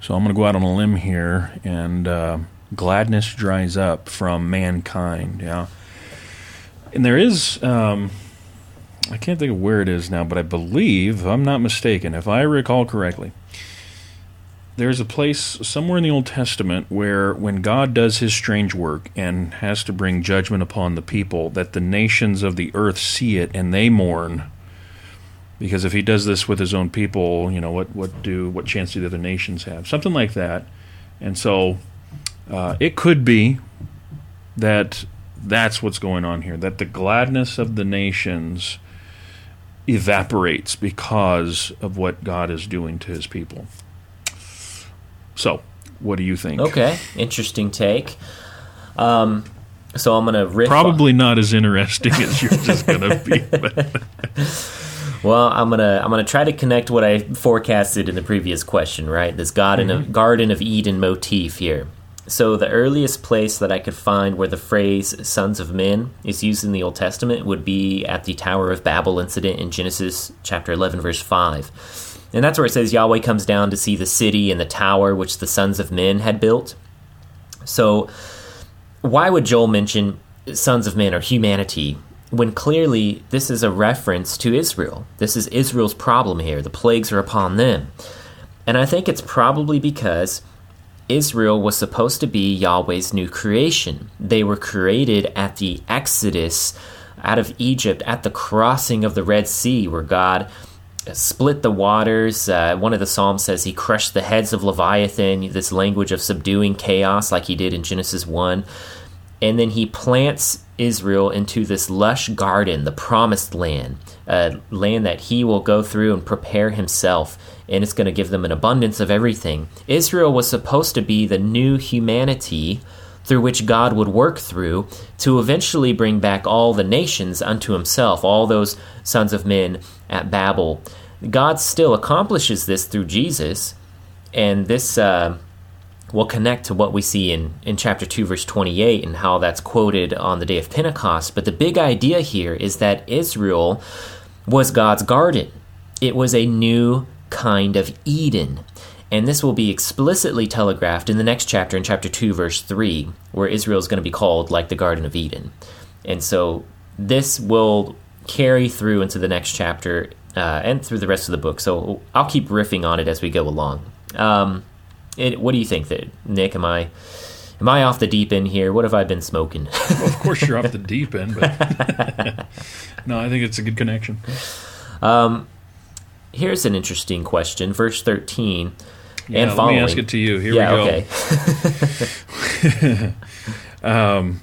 So I'm going to go out on a limb here, and uh, gladness dries up from mankind. Yeah, and there is. Um, I can't think of where it is now, but I believe, if I'm not mistaken, if I recall correctly, there's a place somewhere in the Old Testament where when God does his strange work and has to bring judgment upon the people, that the nations of the earth see it and they mourn. Because if he does this with his own people, you know, what, what do what chance do the other nations have? Something like that. And so uh, it could be that that's what's going on here, that the gladness of the nations evaporates because of what God is doing to his people. So, what do you think? Okay, interesting take. Um, so I'm gonna riff. Probably on. not as interesting as you're [laughs] just gonna be. well, I'm gonna I'm gonna try to connect what I forecasted in the previous question. Right, this garden mm-hmm. of Garden of Eden motif here. So the earliest place that I could find where the phrase "sons of men" is used in the Old Testament would be at the Tower of Babel incident in Genesis chapter 11, verse five. And that's where it says Yahweh comes down to see the city and the tower which the sons of men had built. So, why would Joel mention sons of men or humanity when clearly this is a reference to Israel? This is Israel's problem here. The plagues are upon them. And I think it's probably because Israel was supposed to be Yahweh's new creation. They were created at the Exodus out of Egypt, at the crossing of the Red Sea, where God split the waters. Uh, one of the Psalms says he crushed the heads of Leviathan, this language of subduing chaos, like he did in Genesis 1. And then he plants Israel into this lush garden, the promised land, a land that he will go through and prepare himself, and it's going to give them an abundance of everything. Israel was supposed to be the new humanity through which God would work through to eventually bring back all the nations unto himself, all those sons of men at Babel. God still accomplishes this through Jesus, and this uh, will connect to what we see in, in chapter 2, verse 28, and how that's quoted on the day of Pentecost. But the big idea here is that Israel was God's garden, it was a new kind of Eden. And this will be explicitly telegraphed in the next chapter, in chapter 2, verse 3, where Israel is going to be called like the Garden of Eden. And so this will carry through into the next chapter uh, and through the rest of the book. So I'll keep riffing on it as we go along. Um, it, what do you think, that Nick? Am I am I off the deep end here? What have I been smoking? [laughs] well, of course you're off the deep end, but [laughs] no, I think it's a good connection. Um, here's an interesting question, verse thirteen yeah, and following. Let me ask it to you. Here yeah, we go. Okay. [laughs] um,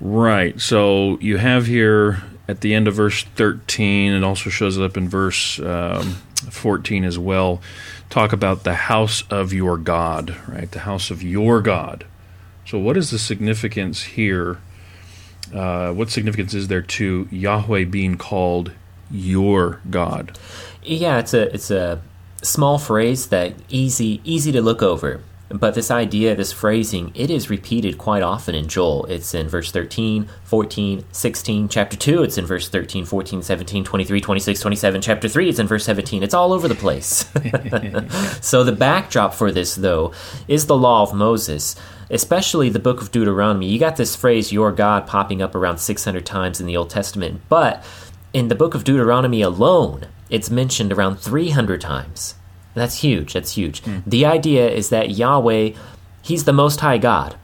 right. So you have here at the end of verse 13, it also shows up in verse um, 14 as well. Talk about the house of your God, right? The house of your God. So, what is the significance here? Uh, what significance is there to Yahweh being called your God? Yeah, it's a it's a small phrase that easy easy to look over. But this idea, this phrasing, it is repeated quite often in Joel. It's in verse 13, 14, 16. Chapter 2, it's in verse 13, 14, 17, 23, 26, 27. Chapter 3, it's in verse 17. It's all over the place. [laughs] so the backdrop for this, though, is the law of Moses, especially the book of Deuteronomy. You got this phrase, your God, popping up around 600 times in the Old Testament. But in the book of Deuteronomy alone, it's mentioned around 300 times. That's huge. That's huge. Mm. The idea is that Yahweh, He's the Most High God,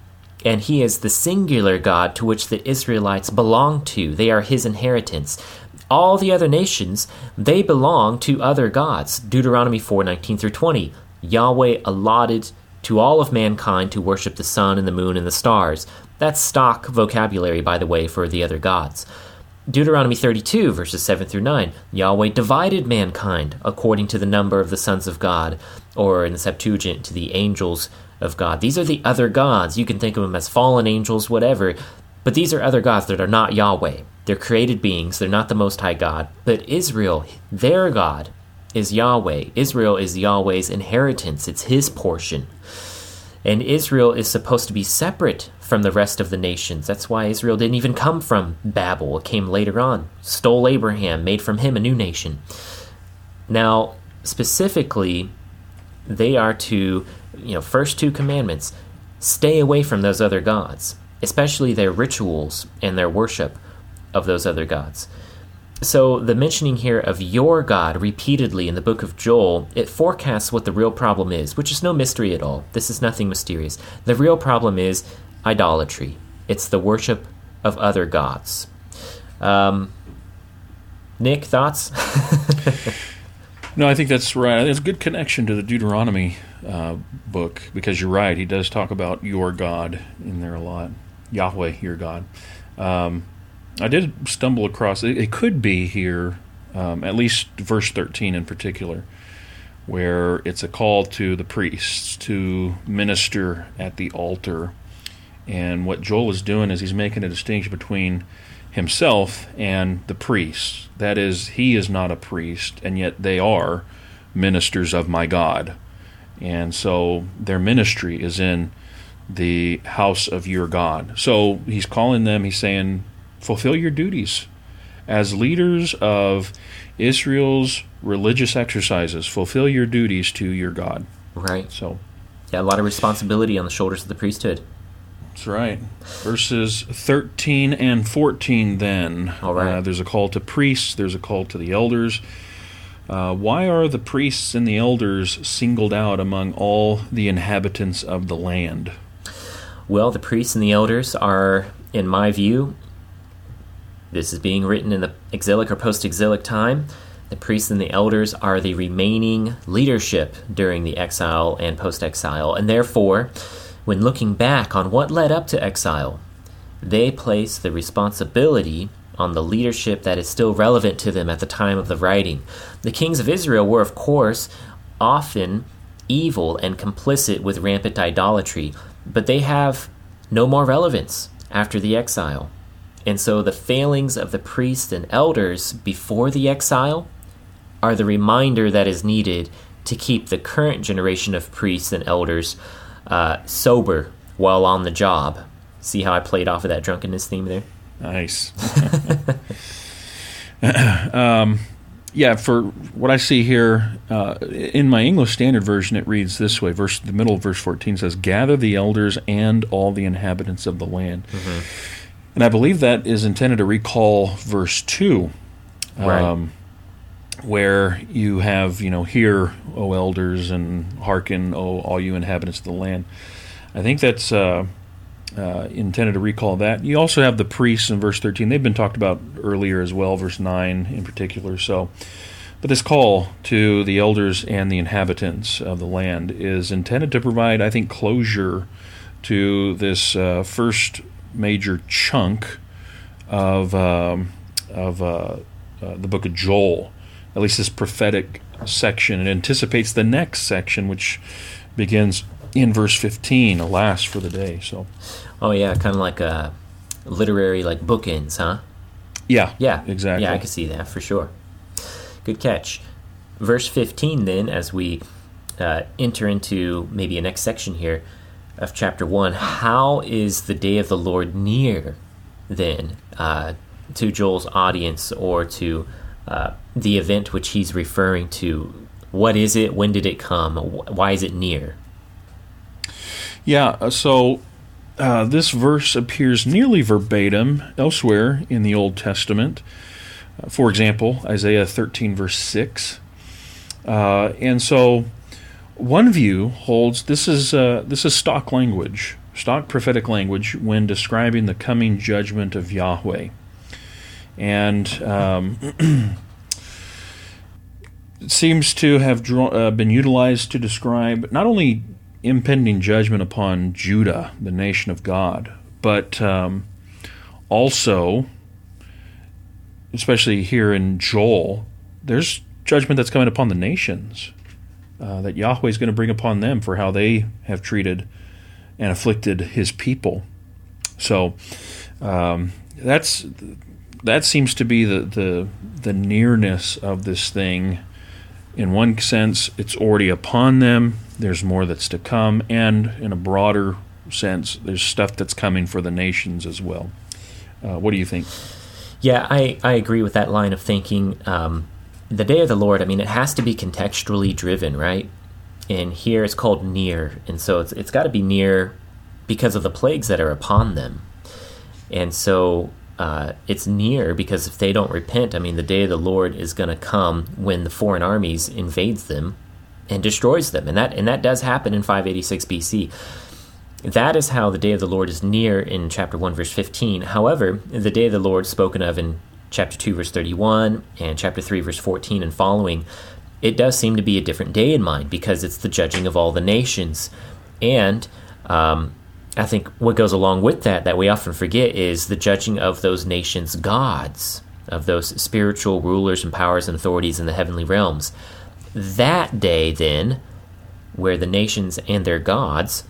and He is the singular God to which the Israelites belong to. They are His inheritance. All the other nations, they belong to other gods. Deuteronomy 4 19 through 20. Yahweh allotted to all of mankind to worship the sun and the moon and the stars. That's stock vocabulary, by the way, for the other gods. Deuteronomy 32, verses 7 through 9 Yahweh divided mankind according to the number of the sons of God, or in the Septuagint, to the angels of God. These are the other gods. You can think of them as fallen angels, whatever, but these are other gods that are not Yahweh. They're created beings, they're not the Most High God. But Israel, their God, is Yahweh. Israel is Yahweh's inheritance, it's his portion. And Israel is supposed to be separate from the rest of the nations. That's why Israel didn't even come from Babel. It came later on. Stole Abraham, made from him a new nation. Now, specifically, they are to, you know, first two commandments stay away from those other gods, especially their rituals and their worship of those other gods. So, the mentioning here of your God repeatedly in the book of Joel, it forecasts what the real problem is, which is no mystery at all. This is nothing mysterious. The real problem is idolatry, it's the worship of other gods. Um, Nick, thoughts? [laughs] no, I think that's right. It's a good connection to the Deuteronomy uh, book because you're right. He does talk about your God in there a lot. Yahweh, your God. Um, I did stumble across it. It could be here, um, at least verse 13 in particular, where it's a call to the priests to minister at the altar. And what Joel is doing is he's making a distinction between himself and the priests. That is, he is not a priest, and yet they are ministers of my God. And so their ministry is in the house of your God. So he's calling them, he's saying, fulfill your duties as leaders of Israel's religious exercises. Fulfill your duties to your God. Right. So, yeah, a lot of responsibility on the shoulders of the priesthood. That's right. Verses 13 and 14, then. All right. Uh, there's a call to priests, there's a call to the elders. Uh, why are the priests and the elders singled out among all the inhabitants of the land? Well, the priests and the elders are, in my view, this is being written in the exilic or post exilic time. The priests and the elders are the remaining leadership during the exile and post exile, and therefore, when looking back on what led up to exile, they place the responsibility on the leadership that is still relevant to them at the time of the writing. The kings of Israel were, of course, often evil and complicit with rampant idolatry, but they have no more relevance after the exile. And so the failings of the priests and elders before the exile are the reminder that is needed to keep the current generation of priests and elders uh, sober while on the job. See how I played off of that drunkenness theme there? Nice. [laughs] um, yeah, for what I see here uh, in my English Standard Version, it reads this way: verse the middle of verse fourteen says, "Gather the elders and all the inhabitants of the land." Mm-hmm. And I believe that is intended to recall verse two, um, right. Where you have, you know, hear, O elders, and hearken, O all you inhabitants of the land. I think that's. Uh, uh, intended to recall that. You also have the priests in verse 13. They've been talked about earlier as well, verse 9 in particular. So, but this call to the elders and the inhabitants of the land is intended to provide, I think, closure to this uh, first major chunk of um, of uh, uh the book of Joel. At least this prophetic section. It anticipates the next section, which begins in verse 15, alas for the day. So, oh yeah, kind of like a literary like bookends, huh? Yeah, yeah, exactly. Yeah, I can see that for sure. Good catch. Verse 15, then, as we uh, enter into maybe a next section here of chapter 1, how is the day of the Lord near then uh, to Joel's audience or to uh, the event which he's referring to? What is it? When did it come? Why is it near? Yeah, uh, so uh, this verse appears nearly verbatim elsewhere in the Old Testament. Uh, for example, Isaiah 13, verse 6. Uh, and so one view holds this is, this is stock language, stock prophetic language, when describing the coming judgment of Yahweh. And um, [clears throat] seems to have draw, uh, been utilized to describe not only impending judgment upon Judah, the nation of God, but um, also, especially here in Joel, there's judgment that's coming upon the nations uh, that Yahweh is going to bring upon them for how they have treated and afflicted His people. So um, that's that seems to be the, the the nearness of this thing. In one sense, it's already upon them there's more that's to come, and in a broader sense, there's stuff that's coming for the nations as well. Uh, what do you think? Yeah, I, I agree with that line of thinking. Um, the day of the Lord, I mean, it has to be contextually driven, right? And here it's called near, and so it's it's got to be near because of the plagues that are upon them. And so uh, it's near because if they don't repent, I mean, the day of the Lord is going to come when the foreign armies invades them and destroys them. And that and that does happen in 586 BC. That is how the day of the Lord is near in chapter 1 verse 15. However, the day of the Lord spoken of in chapter 2 verse 31 and chapter 3 verse 14 and following, it does seem to be a different day in mind because it's the judging of all the nations. And um, I think what goes along with that that we often forget is the judging of those nations' gods, of those spiritual rulers and powers and authorities in the heavenly realms. That day, then, where the nations and their gods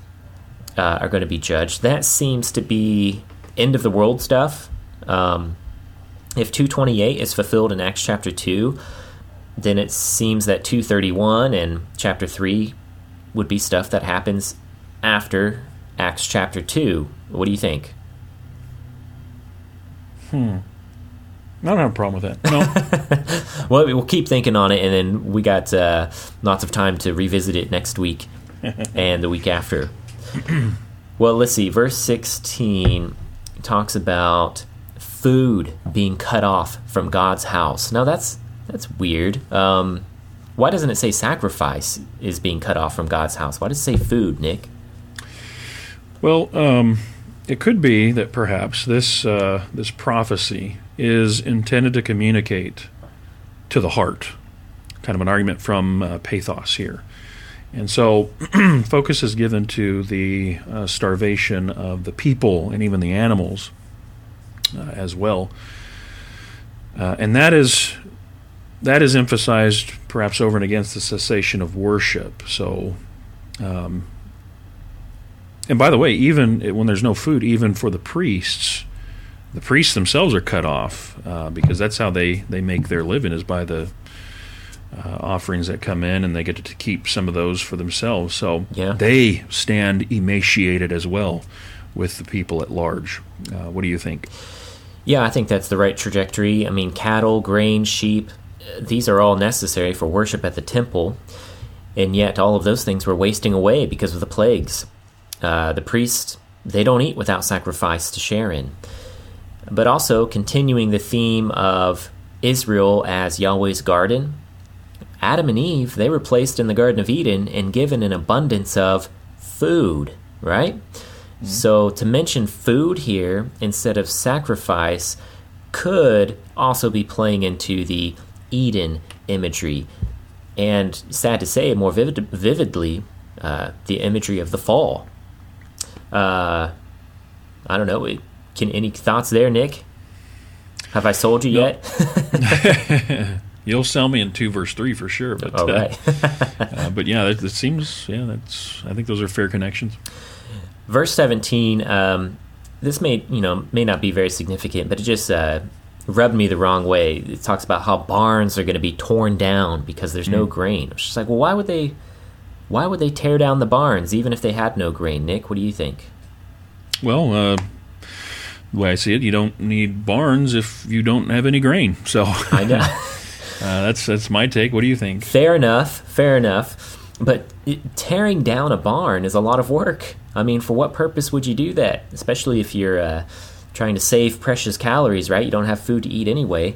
uh, are going to be judged, that seems to be end of the world stuff. Um, if 228 is fulfilled in Acts chapter 2, then it seems that 231 and chapter 3 would be stuff that happens after Acts chapter 2. What do you think? Hmm. I don't have a problem with that. No. [laughs] well, we'll keep thinking on it, and then we got uh, lots of time to revisit it next week [laughs] and the week after. [clears throat] well, let's see. Verse 16 talks about food being cut off from God's house. Now, that's That's weird. Um, why doesn't it say sacrifice is being cut off from God's house? Why does it say food, Nick? Well, um, it could be that perhaps this uh, this prophecy is intended to communicate to the heart, kind of an argument from uh, pathos here. And so, [clears throat] focus is given to the uh, starvation of the people and even the animals uh, as well. Uh, and that is that is emphasized perhaps over and against the cessation of worship. So, um, and by the way, even when there's no food, even for the priests, the priests themselves are cut off uh, because that's how they, they make their living is by the uh, offerings that come in, and they get to keep some of those for themselves. So Yeah. they stand emaciated as well with the people at large. Uh, what do you think? Yeah, I think that's the right trajectory. I mean, cattle, grain, sheep, these are all necessary for worship at the temple, and yet all of those things were wasting away because of the plagues. Uh, the priests, they don't eat without sacrifice to share in. But also, continuing the theme of Israel as Yahweh's garden, Adam and Eve, they were placed in the Garden of Eden and given an abundance of food, right? So to mention food here instead of sacrifice could also be playing into the Eden imagery. And sad to say, more vivid, vividly, uh, the imagery of the fall. Uh, I don't know. Can any thoughts there, Nick? Have I sold you No. yet? [laughs] You'll sell me in two verse three for sure. But All uh, [laughs] uh, but yeah, that, that seems yeah. That's I think those are fair connections. verse 17 um, this may you know may not be very significant but it just uh, rubbed me the wrong way it talks about how barns are going to be torn down because there's no grain it's just like well why would they why would they tear down the barns even if they had no grain? Nick what do you think? Well, uh, the way I see it, you don't need barns if you don't have any grain. So. Uh, i know. [laughs] That's that's my take. What do you think? fair enough fair enough. But it, tearing down a barn is a lot of work. I mean for what purpose would you do that? Especially if you're uh, trying to save precious calories right? You don't have food to eat anyway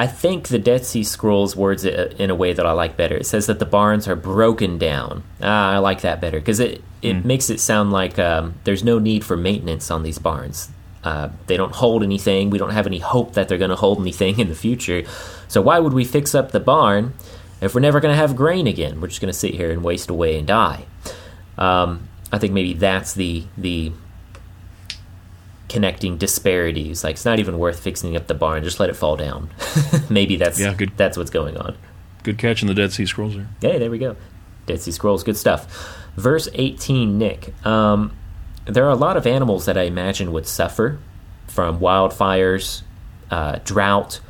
I think the Dead Sea Scrolls words it in a way that I like better. It says that the barns are broken down. Ah, I like that better because it, it makes it sound like um, there's no need for maintenance on these barns. Uh, they don't hold anything. We don't have any hope that they're going to hold anything in the future. So why would we fix up the barn if we're never going to have grain again? We're just going to sit here and waste away and die. Um, I think maybe that's the the connecting disparities. Like it's not even worth fixing up the barn; just let it fall down. [laughs] maybe that's Yeah, good. that's what's going on. Good catch in the Dead Sea Scrolls there. Hey, there we go. Dead Sea Scrolls, good stuff. Verse 18, Nick. Um, there are a lot of animals that I imagine would suffer from wildfires, uh, drought,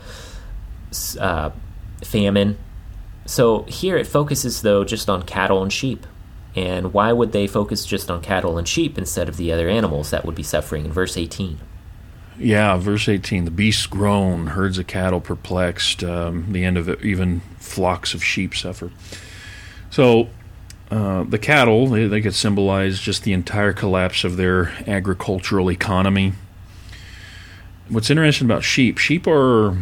uh, famine. So here it focuses, though, just on cattle and sheep. And why would they focus just on cattle and sheep instead of the other animals that would be suffering in verse 18? Yeah, verse 18 the beasts groan, herds of cattle perplexed, um, the end of it, even flocks of sheep suffer. So uh, the cattle, they, they could symbolize just the entire collapse of their agricultural economy. What's interesting about sheep, sheep are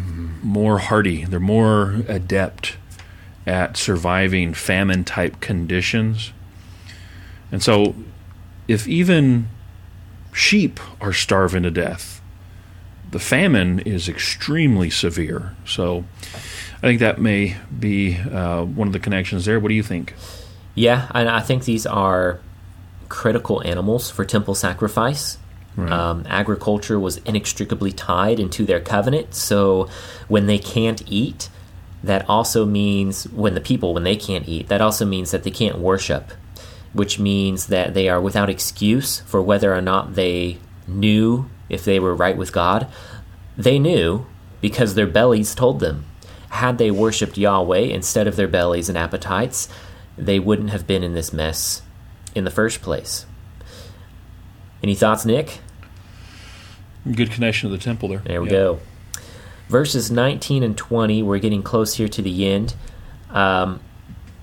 more hardy, they're more adept at surviving famine type conditions. And so, if even sheep are starving to death, the famine is extremely severe. So, I think that may be uh, one of the connections there. What do you think? Yeah, and I think these are critical animals for temple sacrifice. Right. Um, agriculture was inextricably tied into their covenant, so when they can't eat, that also means when the people when they can't eat, that also means that they can't worship, which means that they are without excuse for whether or not they knew if they were right with God. They knew because their bellies told them. Had they worshipped Yahweh instead of their bellies and appetites, they wouldn't have been in this mess in the first place. Any thoughts, Nick? Good connection to the temple there. There we go. Verses 19 and 20, we're getting close here to the end. Um,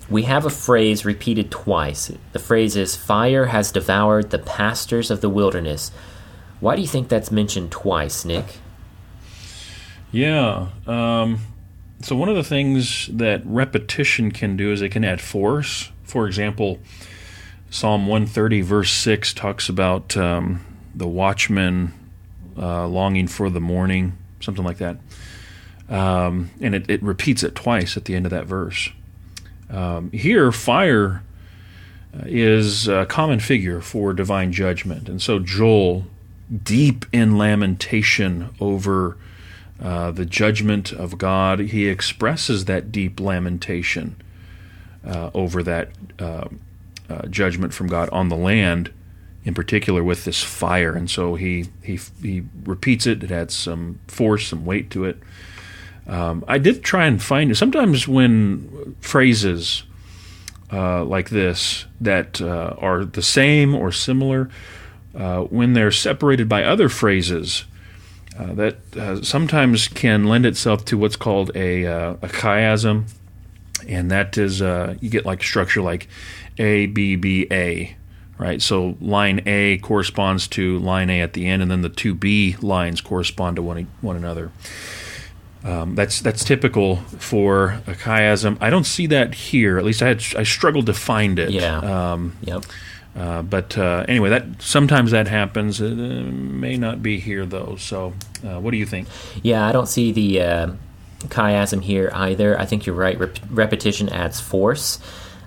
we have a phrase repeated twice. The phrase is, Fire has devoured the pastors of the wilderness. Why do you think that's mentioned twice, Nick? Yeah. Um, so one of the things that repetition can do is it can add force. For example, Psalm 130 verse 6 talks about um, the watchman uh, longing for the morning, something like that. Um, and it, it, repeats it twice at the end of that verse. Um, here, fire uh, is a common figure for divine judgment. And so Joel, deep in lamentation over uh, the judgment of God, he expresses that deep lamentation uh, over that uh, uh, judgment from God on the land, in particular with this fire. And so he he he repeats it. It adds some force, some weight to it. Um, I did try and find it. Sometimes when phrases uh, like this that uh, are the same or similar, uh, when they're separated by other phrases, uh, that uh, sometimes can lend itself to what's called a, uh, a chiasm, and that is you get like a structure like A B B A, right? So line A corresponds to line A at the end, and then the two B lines correspond to one one another. Um, that's that's typical for a chiasm. I don't see that here. At least I had I struggled to find it. Yeah. Um, yep. Uh, but uh, anyway, that sometimes that happens. It uh, may not be here though. So, uh, what do you think? Yeah, I don't see the uh, chiasm here either. I think you're right. Rep- repetition adds force.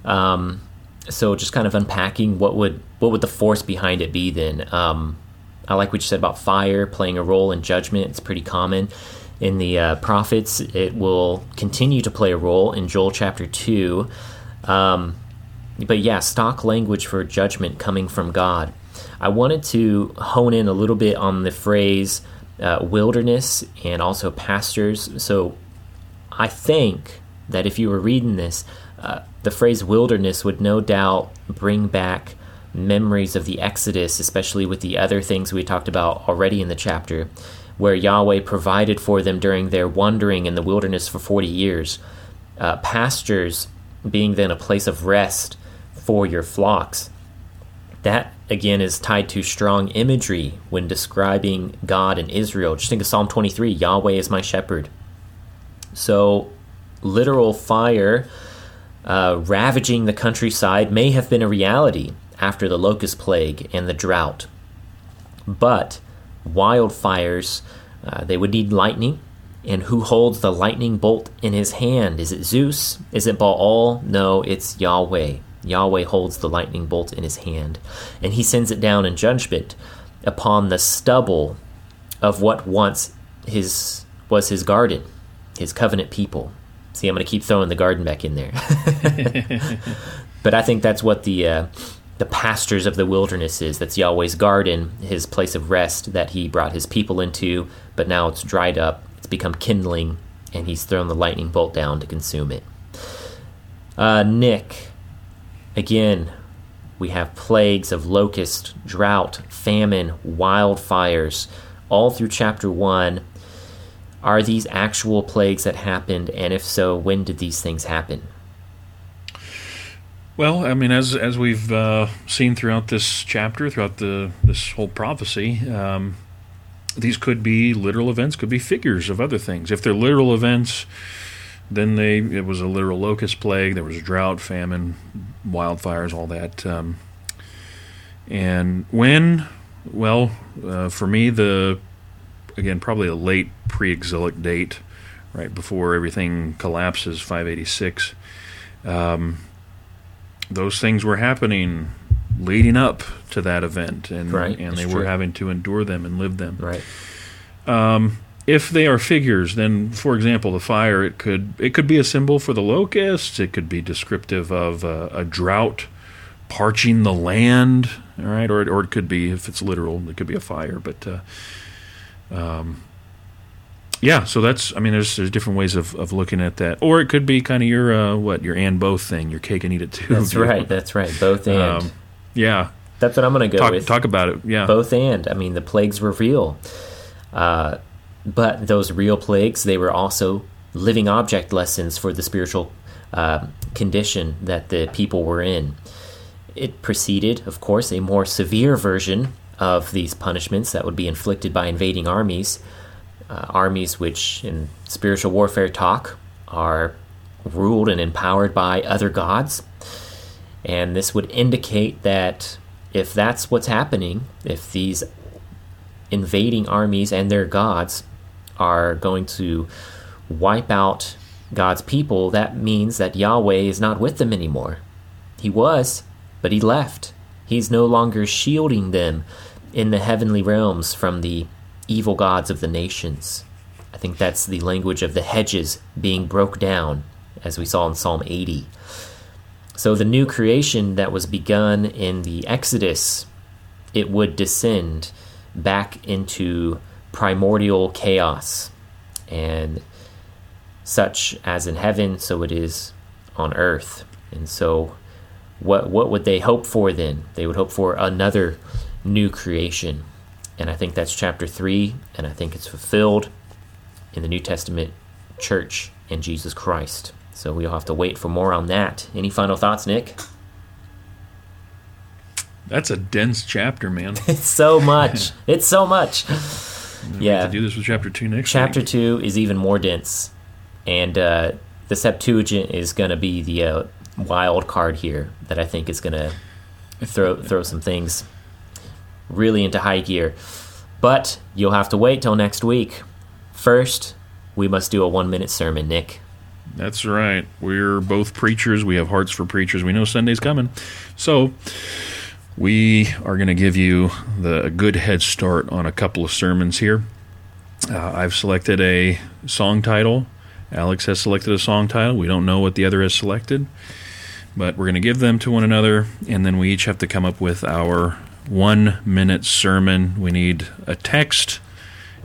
Um, so, just kind of unpacking what would what would the force behind it be then? Um, I like what you said about fire playing a role in judgment. It's pretty common in the uh, prophets. It will continue to play a role in Joel chapter two. Um, but yeah, stock language for judgment coming from God. I wanted to hone in a little bit on the phrase uh, wilderness and also pastures. So I think that if you were reading this, uh, the phrase wilderness would no doubt bring back memories of the Exodus, especially with the other things we talked about already in the chapter, where Yahweh provided for them during their wandering in the wilderness for 40 years. Uh, pastures being then a place of rest for your flocks. That again is tied to strong imagery when describing God and Israel. Just think of Psalm 23 Yahweh is my shepherd. So, literal fire uh, ravaging the countryside may have been a reality after the locust plague and the drought. But wildfires, uh, they would need lightning. And who holds the lightning bolt in his hand? Is it Zeus? Is it Baal? No, it's Yahweh. Yahweh holds the lightning bolt in his hand, and he sends it down in judgment upon the stubble of what once his was his garden, his covenant people. See, I'm going to keep throwing the garden back in there. [laughs] but I think that's what the uh, the pastures of the wilderness is. That's Yahweh's garden, his place of rest that he brought his people into. But now it's dried up. It's become kindling, and he's thrown the lightning bolt down to consume it. Uh, Nick, Again, we have plagues of locust, drought, famine, wildfires, all through chapter 1. Are these actual plagues that happened? And if so, when did these things happen? Well, I mean, as as we've uh, seen throughout this chapter, throughout the this whole prophecy, um, these could be literal events, could be figures of other things. If they're literal events, then they it was a literal locust plague. There was drought, famine, wildfires, all that. Um, and when, well, uh, for me, the again probably a late pre-exilic date, right before everything collapses, 586. Um, those things were happening leading up to that event, and right. and they That's were having to endure them and live them. Right. Um, if they are figures, then, for example, the fire it could it could be a symbol for the locusts. It could be descriptive of a, a drought parching the land. All right, or or it could be if it's literal, it could be a fire. But uh, um, yeah, so that's I mean, there's there's different ways of, of looking at that, or it could be kind of your uh, what your and both thing, your cake and eat it too. That's right. [laughs] That's right. Both and. Um, yeah, that's what I'm going to go talk with. talk about it. Yeah, Both and. I mean, the plagues were real. Uh, but those real plagues, they were also living object lessons for the spiritual uh, condition that the people were in. It preceded, of course, a more severe version of these punishments that would be inflicted by invading armies, uh, armies which, in spiritual warfare talk, are ruled and empowered by other gods. And this would indicate that if that's what's happening, if these invading armies and their gods are going to wipe out God's people, that means that Yahweh is not with them anymore. He was, but he left. He's no longer shielding them in the heavenly realms from the evil gods of the nations. I think that's the language of the hedges being broke down, as we saw in Psalm 80. So the new creation that was begun in the Exodus, it would descend back into primordial chaos. And such as in heaven, so it is on earth. And so what what would they hope for then? They would hope for another new creation. And I think that's chapter 3 and I think it's fulfilled in the New Testament church in Jesus Christ. So we'll have to wait for more on that. Any final thoughts, Nick? That's a dense chapter, man. [laughs] It's so much. [laughs] it's so much. Yeah. do this with chapter two next. Chapter week. two is even more dense, and uh, the Septuagint is going to be the uh, wild card here that I think is going to throw throw some things really into high gear. But you'll have to wait till next week. First, we must do a one minute sermon, Nick. That's right. We're both preachers. We have hearts for preachers. We know Sunday's coming. So, we are going to give you the good head start on a couple of sermons here. Uh, I've selected a song title. Alex has selected a song title. We don't know what the other has selected, but we're going to give them to one another, and then we each have to come up with our one minute sermon. We need a text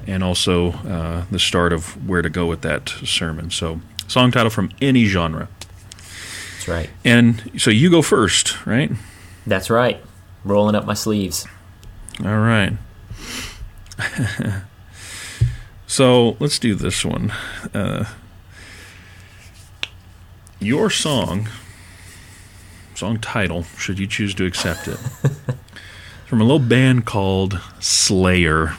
and also uh, the start of where to go with that sermon. So, song title from any genre. That's right. And so you go first, right? That's right. Rolling up my sleeves. All right. [laughs] so let's do this one. Uh, your song, song title, should you choose to accept it, [laughs] from a little band called Slayer.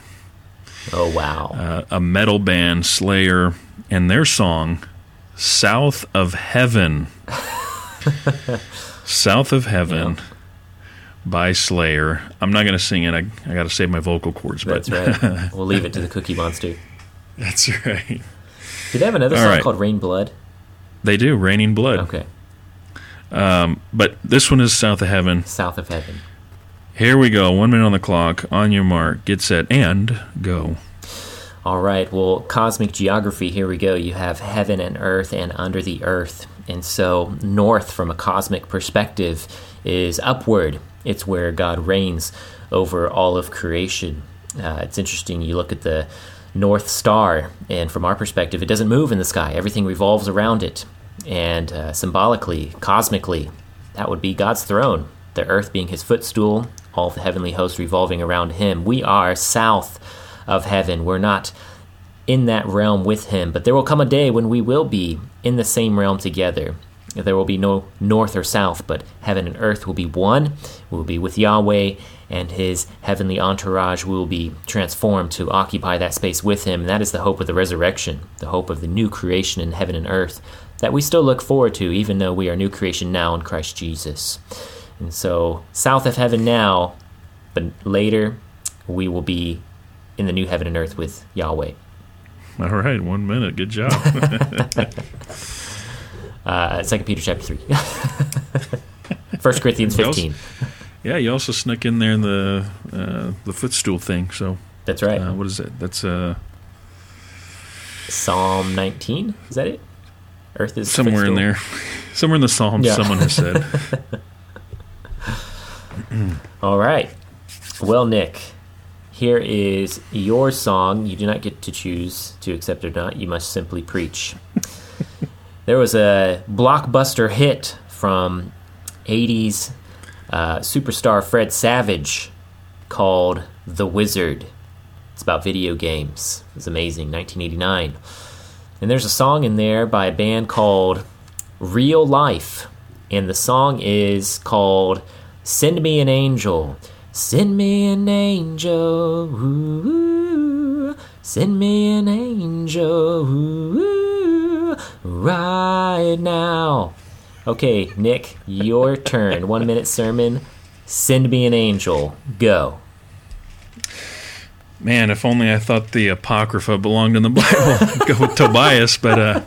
Oh, wow. Uh, a metal band, Slayer, and their song, South of Heaven. [laughs] South of Heaven. By Slayer. I'm not going to sing it. I, I got to save my vocal cords. That's but right. [laughs] We'll leave it to the Cookie Monster. That's right. Did they have another All song right. called Rain Blood? They do, Raining Blood. Okay. Um, but this one is South of Heaven. South of Heaven. Here we go. One minute on the clock. On your mark. Get set. And go. All right. Well, cosmic geography, here we go. You have heaven and earth and under the earth. And so, north from a cosmic perspective is upward. It's where God reigns over all of creation. Uh, it's interesting. You look at the North Star, and from our perspective, it doesn't move in the sky, everything revolves around it. And uh, symbolically, cosmically, that would be God's throne, the earth being his footstool, all the heavenly hosts revolving around him. We are south of heaven. We're not in that realm with him, but there will come a day when we will be in the same realm together. There will be no north or south, but heaven and earth will be one. We will be with Yahweh and his heavenly entourage. We will be transformed to occupy that space with him. And that is the hope of the resurrection, the hope of the new creation in heaven and earth that we still look forward to, even though we are new creation now in Christ Jesus. And so, south of heaven now, but later we will be in the new heaven and earth with Yahweh. All right. One minute. Good job. [laughs] [laughs] Uh, Second Peter chapter three. [laughs] First Corinthians You also- fifteen. yeah, you also snuck in there in the uh, the footstool thing. So, That's right. uh, what is it? That's uh, Psalm nineteen. Is that it? Earth is somewhere in there. Somewhere in the Psalms, Yeah. someone has said. [clears throat] All right. Well, Nick, here is your song. You do not get to choose to accept it or not. You must simply preach. [laughs] there was a blockbuster hit from 80s uh, superstar Fred Savage called The Wizard. It's about video games. It's amazing. 1989. And there's a song in there by a band called Real Life. And the song is called Send Me an Angel. Send me an angel. Ooh, send me an angel. Ooh, right now. Okay, Nick, your [laughs] turn. One minute sermon. Send me an angel. Go. Man, if only I thought the Apocrypha belonged in the Bible. [laughs] go with Tobias, but uh,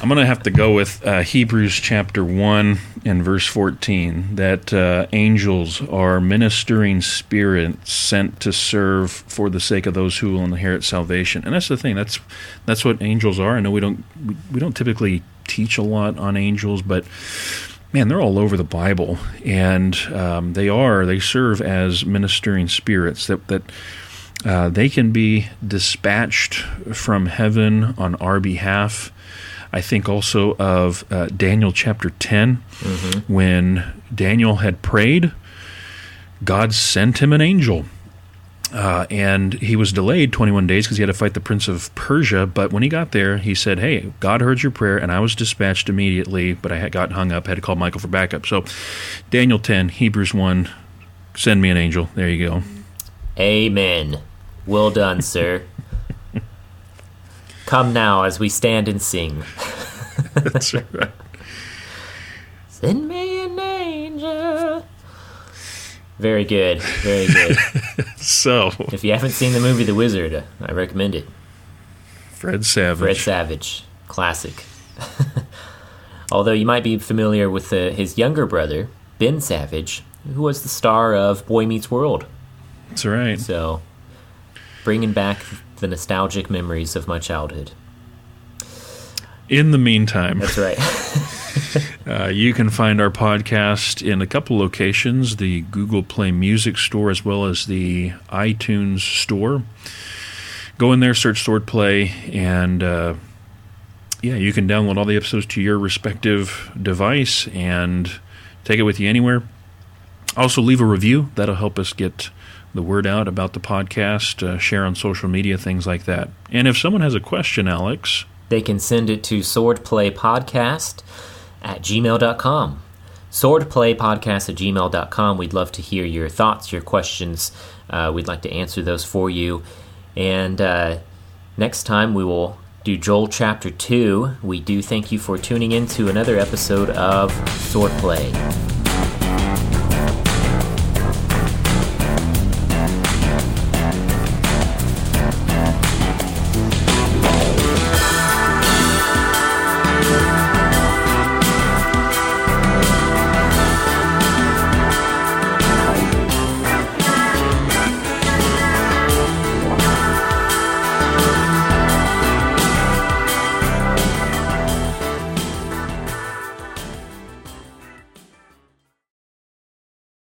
I'm going to have to go with uh, Hebrews chapter 1 and verse 14 that uh, angels are ministering spirits sent to serve for the sake of those who will inherit salvation. And that's the thing. That's that's what angels are. I know we don't we, we don't typically teach a lot on angels, but man, they're all over the Bible, and um, they are they serve as ministering spirits that that uh, they can be dispatched from heaven on our behalf. I think also of uh, Daniel chapter 10, mm-hmm. when Daniel had prayed, God sent him an angel uh, and he was delayed 21 days because he had to fight the prince of Persia. But when he got there, he said, Hey, God heard your prayer, and I was dispatched immediately, but I had got hung up, had to call Michael for backup. So, Daniel 10, Hebrews 1, send me an angel. There you go. Amen. Well done, sir. Come now as we stand and sing. [laughs] That's right. Send me an angel. Very good. Very good. [laughs] so, if you haven't seen the movie The Wizard, I recommend it. Fred Savage. Fred Savage, classic. [laughs] Although you might be familiar with uh, his younger brother, Ben Savage, who was the star of Boy Meets World. That's right. So, bringing back the nostalgic memories of my childhood. In the meantime, that's right. [laughs] uh, you can find our podcast in a couple locations the Google Play Music Store as well as the iTunes Store. Go in there, search Sword Play, and uh, yeah, you can download all the episodes to your respective device and take it with you anywhere. Also, leave a review. That'll help us get the word out about the podcast, uh, share on social media, things like that. And if someone has a question, Alex, they can send it to swordplaypodcast at gmail.com. Swordplaypodcast at gmail.com. We'd love to hear your thoughts, your questions. Uh, we'd like to answer those for you. And uh, next time we will do Joel chapter 2. We do thank you for tuning in to another episode of Swordplay.